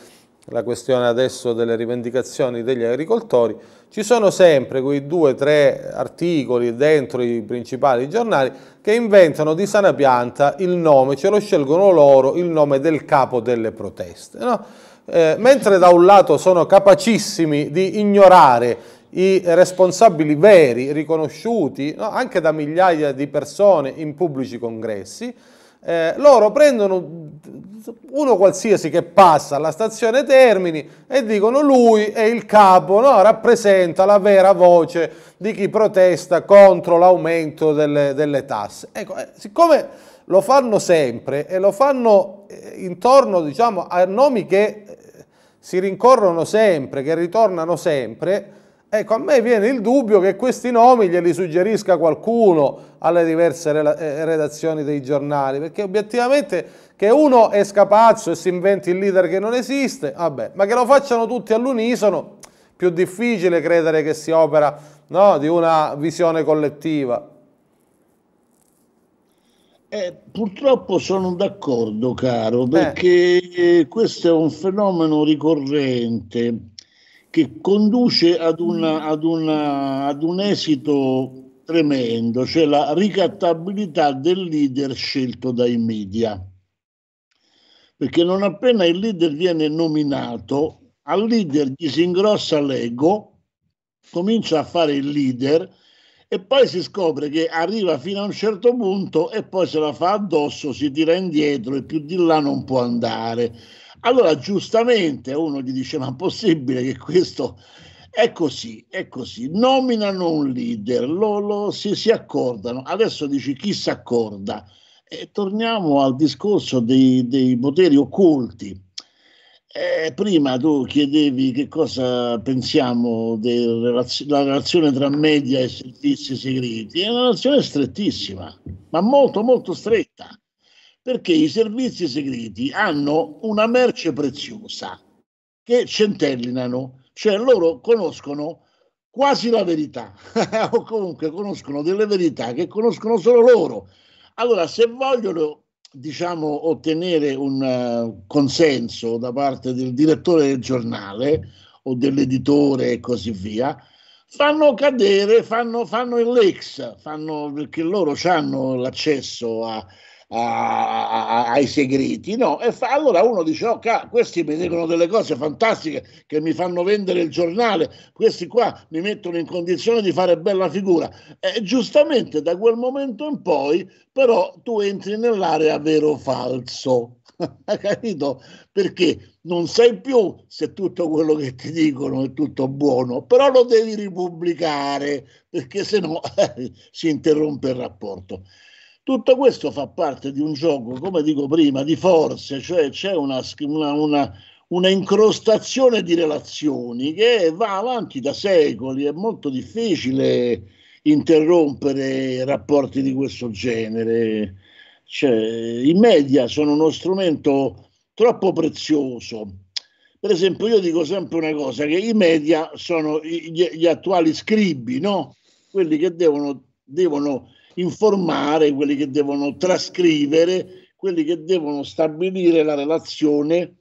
la questione adesso delle rivendicazioni degli agricoltori, ci sono sempre quei due o tre articoli dentro i principali giornali che inventano di sana pianta il nome, ce lo scelgono loro, il nome del capo delle proteste. No? Eh, mentre da un lato sono capacissimi di ignorare i responsabili veri, riconosciuti no? anche da migliaia di persone in pubblici congressi, eh, loro prendono uno qualsiasi che passa alla stazione Termini e dicono lui è il capo, no? rappresenta la vera voce di chi protesta contro l'aumento delle, delle, tasse. Ecco, eh, siccome lo fanno sempre e lo fanno eh, intorno diciamo, a nomi che eh, si rincorrono sempre, che ritornano sempre, Ecco, a me viene il dubbio che questi nomi glieli suggerisca qualcuno alle diverse eh, redazioni dei giornali, perché obiettivamente che uno esca pazzo e si inventi il leader che non esiste, vabbè, ma che lo facciano tutti all'unisono, più difficile credere che si opera no, di una visione collettiva. Eh, purtroppo sono d'accordo, caro, perché eh. questo è un fenomeno ricorrente che conduce ad, una, ad, una, ad un esito tremendo, cioè la ricattabilità del leader scelto dai media. Perché non appena il leader viene nominato, al leader gli si ingrossa l'ego, comincia a fare il leader e poi si scopre che arriva fino a un certo punto e poi se la fa addosso, si tira indietro e più di là non può andare. Allora, giustamente uno gli dice: Ma è possibile che questo È così, è così. Nominano un leader, lo, lo, si, si accordano. Adesso dici chi si accorda? E torniamo al discorso dei, dei poteri occulti. Eh, prima tu chiedevi che cosa pensiamo della relazione tra media e servizi segreti. È una relazione strettissima, ma molto molto stretta, perché i servizi segreti hanno una merce preziosa che centellinano, cioè loro conoscono quasi la verità, o comunque conoscono delle verità che conoscono solo loro. Allora, se vogliono diciamo, ottenere un uh, consenso da parte del direttore del giornale o dell'editore e così via, fanno cadere, fanno, fanno il lex, fanno, perché loro hanno l'accesso a, a, a, ai segreti, no? E fa, allora uno dice: Oh, ca, questi mi dicono delle cose fantastiche che mi fanno vendere il giornale, questi qua mi mettono in condizione di fare bella figura. E giustamente da quel momento in poi, però, tu entri nell'area vero o falso. Capito? Perché non sai più se tutto quello che ti dicono è tutto buono, però lo devi ripubblicare perché sennò eh, si interrompe il rapporto. Tutto questo fa parte di un gioco, come dico prima, di forze, cioè c'è una, una, una, una incrostazione di relazioni che va avanti da secoli, è molto difficile interrompere rapporti di questo genere. Cioè, I media sono uno strumento troppo prezioso. Per esempio, io dico sempre una cosa: che i media sono gli, gli attuali scribi, no? quelli che devono, devono informare, quelli che devono trascrivere, quelli che devono stabilire la relazione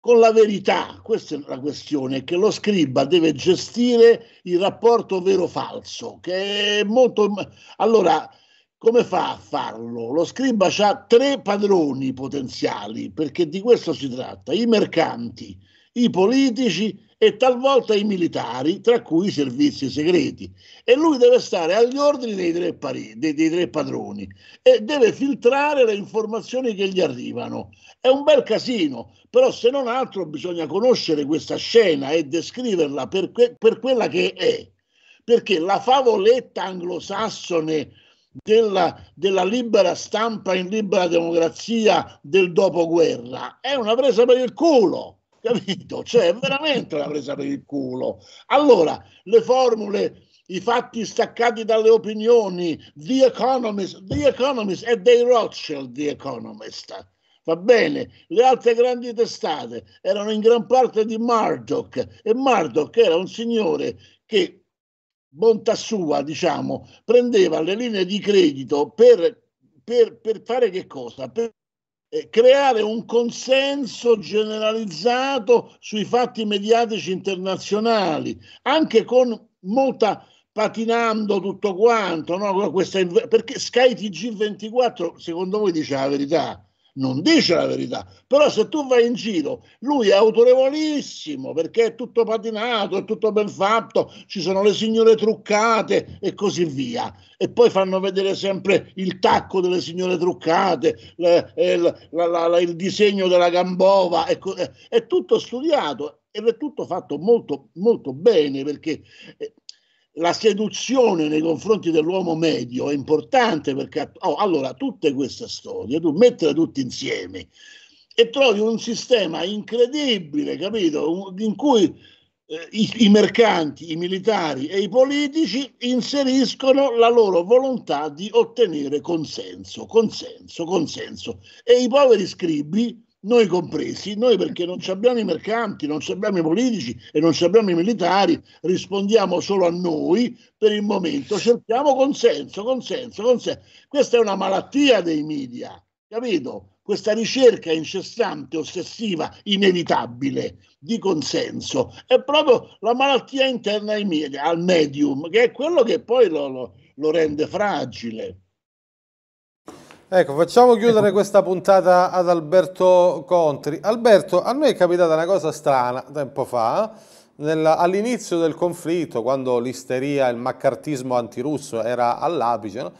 con la verità. Questa è la questione, che lo scriba deve gestire il rapporto vero-falso, che è molto... Allora, come fa a farlo? Lo scriba ha tre padroni potenziali, perché di questo si tratta, i mercanti, i politici e talvolta i militari, tra cui i servizi segreti. E lui deve stare agli ordini dei tre, pari, dei, dei tre, padroni e deve filtrare le informazioni che gli arrivano. È un bel casino, però se non altro bisogna conoscere questa scena e descriverla per, que, per quella che è. Perché la favoletta anglosassone della, della, libera stampa in libera democrazia del dopoguerra è una presa per il culo capito? Cioè, veramente una presa per il culo. Allora, le formule, i fatti staccati dalle opinioni, The Economist, The Economist è dei Rothschild, The Economist. Va bene, le altre grandi testate erano in gran parte di Murdoch e Murdoch era un signore che, bontà sua, diciamo, prendeva le linee di credito per, per, per fare che cosa? Per creare un consenso generalizzato sui fatti mediatici internazionali, anche con molta patinando tutto quanto, no? Questa, perché Sky TG24 secondo voi dice la verità? Non dice la verità, però se tu vai in giro, lui è autorevolissimo perché è tutto patinato, è tutto ben fatto, ci sono le signore truccate e così via. E poi fanno vedere sempre il tacco delle signore truccate, le, il, la, la, il, disegno della gambova, è, è tutto studiato ed è tutto fatto molto, molto bene perché eh, la seduzione nei confronti dell'uomo medio è importante perché oh, allora tutte queste storie tu mettele tutte insieme e trovi un sistema incredibile, capito? In cui eh, i, i, mercanti, i militari e i politici inseriscono la loro volontà di ottenere consenso, consenso, consenso. E i poveri scribi noi compresi, noi perché non abbiamo i mercanti, non abbiamo i politici e non abbiamo i militari, rispondiamo solo a noi per il momento, cerchiamo consenso, consenso, consenso. Questa è una malattia dei media, capito? Questa ricerca incessante, ossessiva, inevitabile di consenso è proprio la malattia interna ai media, al medium, che è quello che poi lo, lo, lo rende fragile. Ecco, facciamo chiudere questa puntata ad Alberto Contri. Alberto, a noi è capitata una cosa strana tempo fa, all'inizio del conflitto, quando l'isteria, il maccartismo antirusso era all'apice, no?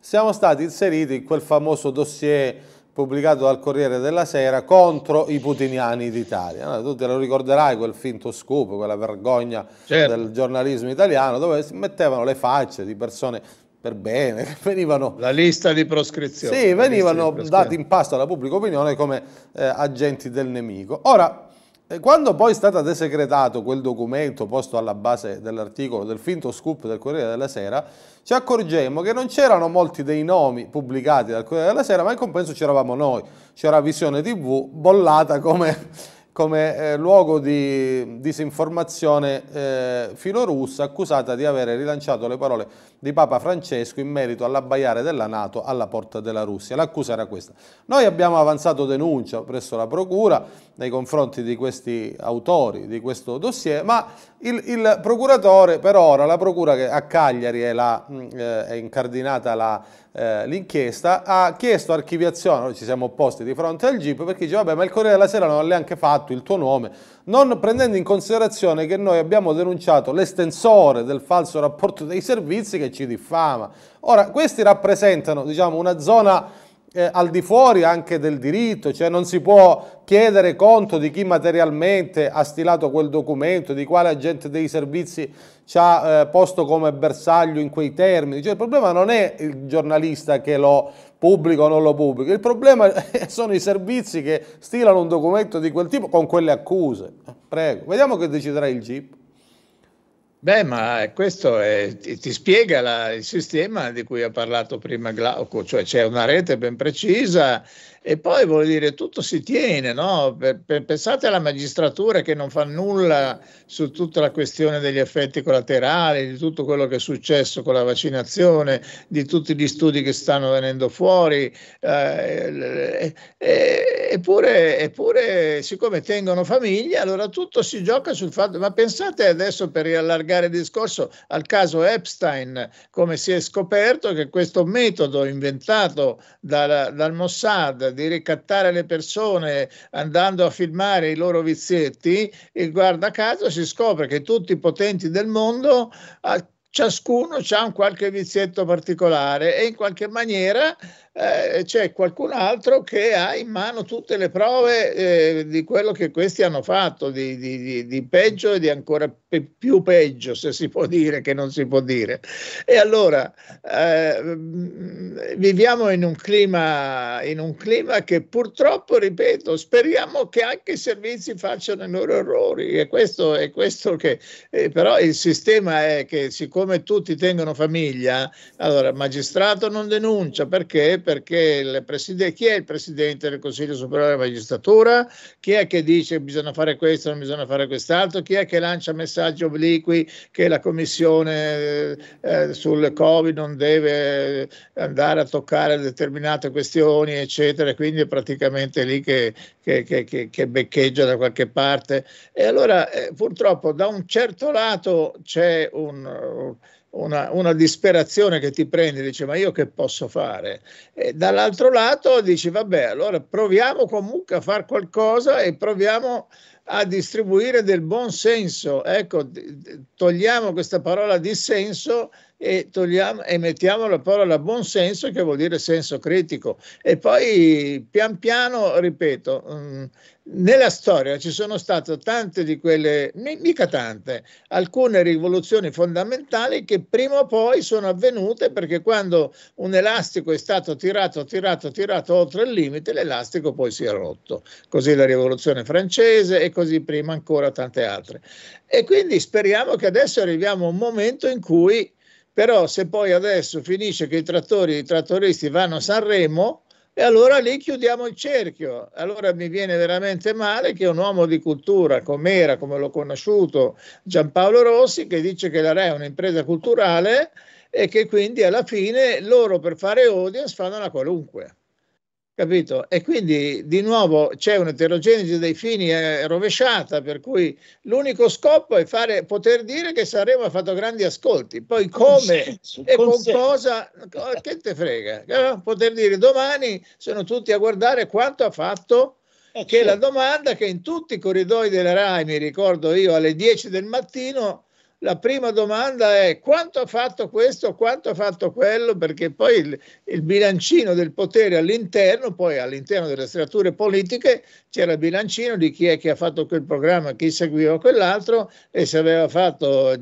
siamo stati inseriti in quel famoso dossier pubblicato dal Corriere della Sera contro i putiniani d'Italia. No, tu te lo ricorderai quel finto scoop, quella vergogna certo. del giornalismo italiano dove si mettevano le facce di persone per bene, venivano... La lista di proscrizione. Sì, venivano dati in pasto alla pubblica opinione come eh, agenti del nemico. Ora, eh, quando poi è stato desecretato quel documento posto alla base dell'articolo del finto scoop del Corriere della Sera, ci accorgemmo che non c'erano molti dei nomi pubblicati dal Corriere della Sera, ma in compenso c'eravamo noi. C'era Visione TV bollata come come eh, luogo di disinformazione eh, filorussa accusata di aver rilanciato le parole di Papa Francesco in merito all'abbaiare della Nato alla porta della Russia. L'accusa era questa. Noi abbiamo avanzato denuncia presso la Procura nei confronti di questi autori di questo dossier, ma il, il procuratore per ora, la Procura che a Cagliari è, la, eh, è incardinata eh, l'inchiesta, ha chiesto archiviazione, noi ci siamo opposti di fronte al GIP perché dice vabbè ma il Corriere della Sera non l'ha neanche fatto il tuo nome, non prendendo in considerazione che noi abbiamo denunciato l'estensore del falso rapporto dei servizi che ci diffama. Ora, questi rappresentano diciamo, una zona eh, al di fuori anche del diritto, cioè non si può chiedere conto di chi materialmente ha stilato quel documento, di quale agente dei servizi ci ha eh, posto come bersaglio in quei termini. Cioè, il problema non è il giornalista che lo pubblica o non lo pubblica, il problema sono i servizi che stilano un documento di quel tipo con quelle accuse. Prego, vediamo che deciderà il GIP. Beh, ma questo è, ti, ti, spiega la, il sistema di cui ha parlato prima Glauco, cioè c'è una rete ben precisa e poi vuol dire tutto si tiene, no? pensate alla magistratura che non fa nulla su tutta la questione degli effetti collaterali, di tutto quello che è successo con la vaccinazione, di tutti gli studi che stanno venendo fuori, eh, eppure, eppure siccome tengono famiglia, allora tutto si gioca sul fatto, ma pensate adesso per riallargare il discorso al caso Epstein, come si è scoperto che questo metodo inventato dal, dal Mossad di ricattare le persone andando a filmare i loro vizietti e guarda caso si scopre che tutti i potenti del mondo ciascuno ha un qualche vizietto particolare e in qualche maniera eh, c'è qualcun altro che ha in mano tutte le prove eh, di quello che questi hanno fatto, di, di, di, peggio e di ancora pe- più peggio, se si può dire che non si può dire. E allora eh, viviamo in un, clima, in un clima che purtroppo, ripeto, speriamo che anche i servizi facciano i loro errori. E questo è questo che, eh, però il sistema è che siccome tutti tengono famiglia, allora il magistrato non denuncia perché perché chi è il presidente del Consiglio Superiore della Magistratura? Chi è che dice bisogna fare questo, non bisogna fare quest'altro? Chi è che lancia messaggi obliqui che la commissione eh, sul Covid non deve andare a toccare determinate questioni, eccetera? Quindi è praticamente lì che, che, che, che beccheggia da qualche parte. E allora eh, purtroppo da un certo lato c'è un una, una, disperazione che ti prende, dice ma io che posso fare? E dall'altro lato dici vabbè, allora proviamo comunque a fare qualcosa e proviamo a distribuire del buon senso. Ecco, togliamo questa parola dissenso e, togliamo, e mettiamo la parola buon senso che vuol dire senso critico. E poi pian piano, ripeto, mh, nella storia ci sono state tante di quelle, mica tante, alcune rivoluzioni fondamentali che prima o poi sono avvenute perché quando un elastico è stato tirato, tirato, tirato oltre il limite, l'elastico poi si è rotto. Così la rivoluzione francese e così prima ancora tante altre. E quindi speriamo che adesso arriviamo a un momento in cui però se poi adesso finisce che i trattori, i trattoristi vanno a Sanremo, e allora lì chiudiamo il cerchio. Allora mi viene veramente male che un uomo di cultura come era, come l'ho conosciuto, Giampaolo Rossi, che dice che la RAI è un'impresa culturale e che quindi alla fine loro per fare audience fanno la qualunque capito? E quindi di nuovo c'è un'eterogenesi dei fini eh, rovesciata, per cui l'unico scopo è fare, poter dire che Sanremo ha fatto grandi ascolti, poi come consenso, e con cosa, che te frega? No? Poter dire domani sono tutti a guardare quanto ha fatto. Eh, che è la certo. domanda che in tutti i corridoi della RAI, mi ricordo io, alle 10 del mattino la prima domanda è quanto ha fatto questo, quanto ha fatto quello, perché poi il, il bilancino del potere all'interno, poi all'interno delle strutture politiche c'era il bilancino di chi è che ha fatto quel programma, chi seguiva quell'altro e se aveva fatto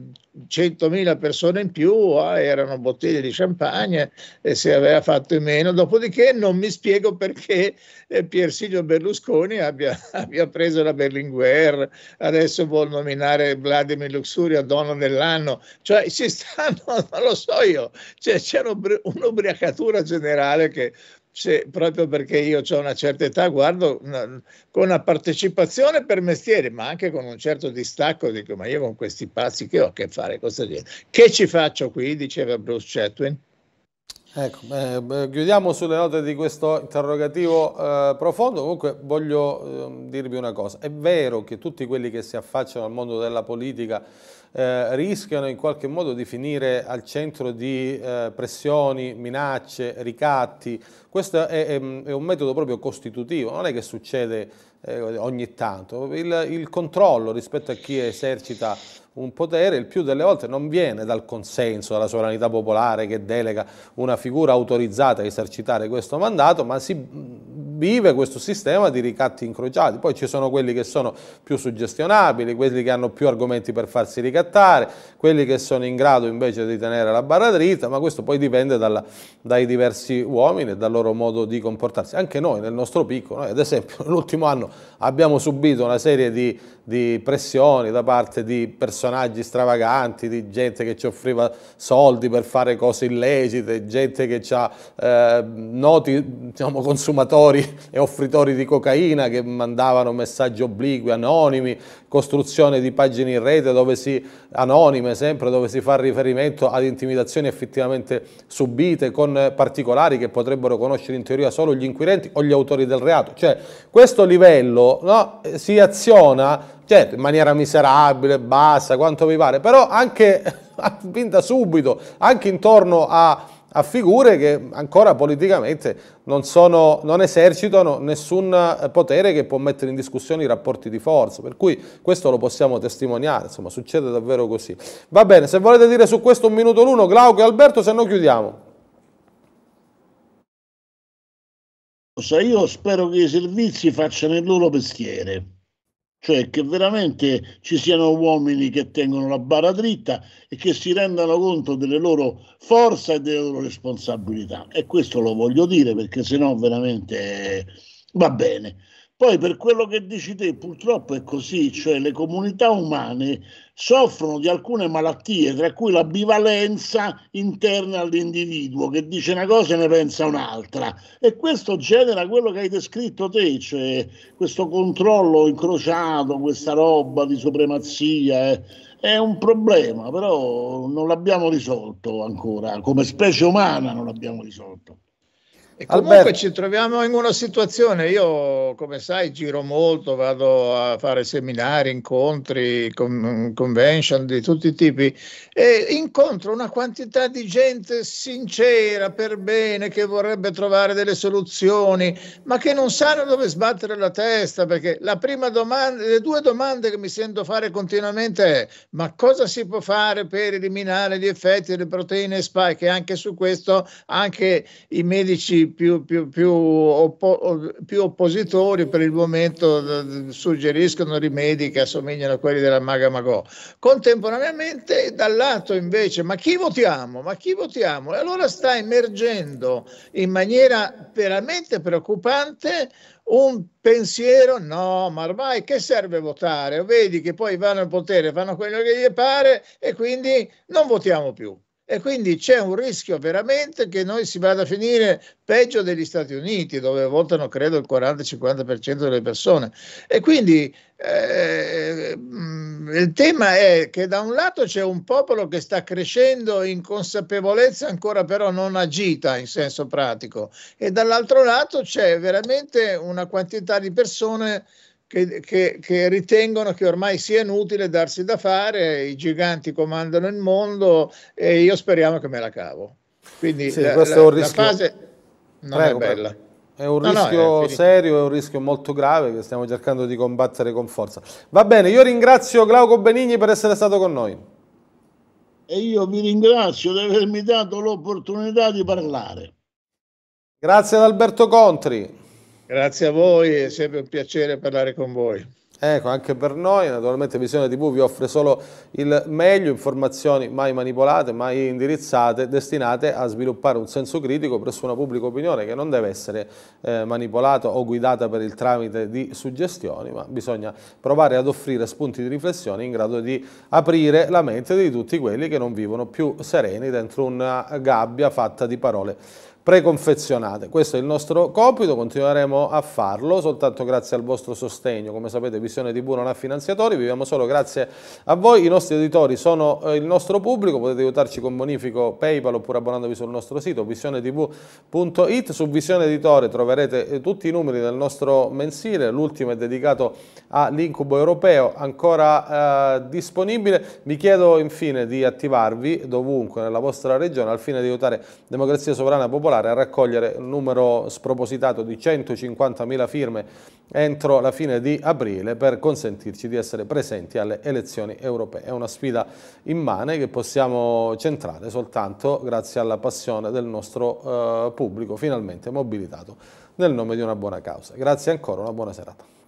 100.000 persone in più ah, erano bottiglie di champagne e se aveva fatto in meno. Dopodiché non mi spiego perché eh, Piersilio Berlusconi abbia, abbia, preso la Berlinguer, adesso vuol nominare Vladimir Luxuria donna dell'anno. Cioè si stanno, non lo so io, cioè, c'è un'ubriacatura generale che se, proprio perché io ho una certa età, guardo una, con una partecipazione per mestiere, ma anche con un certo distacco, dico, ma io con questi pazzi che ho a che fare, cosa gente? Che ci faccio qui? diceva Bruce Chatwin. Ecco, eh, chiudiamo sulle note di questo interrogativo eh, profondo. Comunque voglio eh, dirvi una cosa: è vero che tutti quelli che si affacciano al mondo della politica eh, rischiano in qualche modo di finire al centro di eh, pressioni, minacce, ricatti. Questo è, è, è, un metodo proprio costitutivo, non è che succede eh, ogni tanto. Il, il controllo rispetto a chi esercita un potere il più delle volte non viene dal consenso, dalla sovranità popolare che delega una figura autorizzata a esercitare questo mandato, ma si vive questo sistema di ricatti incrociati. Poi ci sono quelli che sono più suggestionabili, quelli che hanno più argomenti per farsi ricattare, quelli che sono in grado invece di tenere la barra dritta, ma questo poi dipende dalla, dai diversi uomini e dal loro modo di comportarsi. Anche noi nel nostro piccolo, noi ad esempio nell'ultimo anno abbiamo subito una serie di, di pressioni da parte di personaggi stravaganti, di gente che ci offriva soldi per fare cose illecite, gente che ha eh, noti diciamo, consumatori e offritori di cocaina che mandavano messaggi obliqui, anonimi, costruzione di pagine in rete dove si, anonime sempre, dove si fa riferimento ad intimidazioni effettivamente subite con particolari che potrebbero conoscere in teoria solo gli inquirenti o gli autori del reato. Cioè questo livello no, si aziona certo in maniera miserabile, bassa, quanto vi pare, però anche vinta subito, anche intorno a a figure che ancora politicamente non, sono, non, esercitano nessun eh, potere che può mettere in discussione i rapporti di forza, per cui questo lo possiamo testimoniare, insomma succede davvero così. Va bene, se volete dire su questo un minuto l'uno, Glauco e Alberto, se no chiudiamo. Io spero che i servizi facciano il loro mestiere cioè che veramente ci siano uomini che tengono la barra dritta e che si rendano conto delle loro forze e delle loro responsabilità. E questo lo voglio dire perché sennò veramente va bene. Poi per quello che dici te, purtroppo è così, cioè le comunità umane soffrono di alcune malattie, tra cui la bivalenza interna all'individuo, che dice una cosa e ne pensa un'altra. E questo genera quello che hai descritto te, cioè questo controllo incrociato, questa roba di supremazia. Eh. È un problema, però non l'abbiamo risolto ancora, come specie umana non l'abbiamo risolto. E comunque Alberto. ci troviamo in una situazione, io come sai giro molto, vado a fare seminari, incontri, convention di tutti i tipi e incontro una quantità di gente sincera, per bene, che vorrebbe trovare delle soluzioni, ma che non sanno dove sbattere la testa, perché la prima domanda, le due domande che mi sento fare continuamente è ma cosa si può fare per eliminare gli effetti delle proteine spike? E anche su questo anche i medici più, più, più, oppo, più, oppositori per il momento suggeriscono rimedi che assomigliano a quelli della Maga Magò. Contemporaneamente, dal lato invece, ma chi votiamo? Ma chi votiamo? E allora sta emergendo in maniera veramente preoccupante un pensiero, no, ma ormai che serve votare? Vedi che poi vanno al potere, fanno quello che gli pare e quindi non votiamo più e quindi c'è un rischio veramente che noi si vada a finire peggio degli Stati Uniti, dove votano credo il 40-50% delle persone. E quindi eh, il tema è che da un lato c'è un popolo che sta crescendo in consapevolezza ancora però non agita in senso pratico e dall'altro lato c'è veramente una quantità di persone che, che, che, ritengono che ormai sia inutile darsi da fare, i giganti comandano il mondo e io speriamo che me la cavo. Quindi sì, la, questo la, è un rischio... fase non prego, è bella. È un no, rischio no, è serio, è un rischio molto grave che stiamo cercando di combattere con forza. Va bene, io ringrazio Glauco Benigni per essere stato con noi. e io vi ringrazio di avermi dato l'opportunità di parlare. Grazie ad Alberto Contri. Grazie a voi, è sempre un piacere parlare con voi. Ecco, anche per noi, naturalmente Visione TV vi offre solo il meglio, informazioni mai manipolate, mai indirizzate, destinate a sviluppare un senso critico presso una pubblica opinione che non deve essere eh, manipolata o guidata per il tramite di suggestioni, ma bisogna provare ad offrire spunti di riflessione in grado di aprire la mente di tutti quelli che non vivono più sereni dentro una gabbia fatta di parole preconfezionate. Questo è il nostro compito, continueremo a farlo soltanto grazie al vostro sostegno. Come sapete Visione TV non ha finanziatori, viviamo solo grazie a voi. I nostri editori sono eh, il nostro pubblico, potete aiutarci con bonifico PayPal oppure abbonandovi sul nostro sito visionetv.it. Su Visione Editore troverete eh, tutti i numeri del nostro mensile, l'ultimo è dedicato all'incubo europeo, ancora eh, disponibile. Vi chiedo infine di attivarvi dovunque nella vostra regione al fine di aiutare Democrazia Sovrana Popolare Popolare a raccogliere un numero spropositato di 150.000 firme entro la fine di aprile per consentirci di essere presenti alle elezioni europee. È una sfida immane che possiamo centrare soltanto grazie alla passione del nostro eh, pubblico finalmente mobilitato nel nome di una buona causa. Grazie ancora, una buona serata.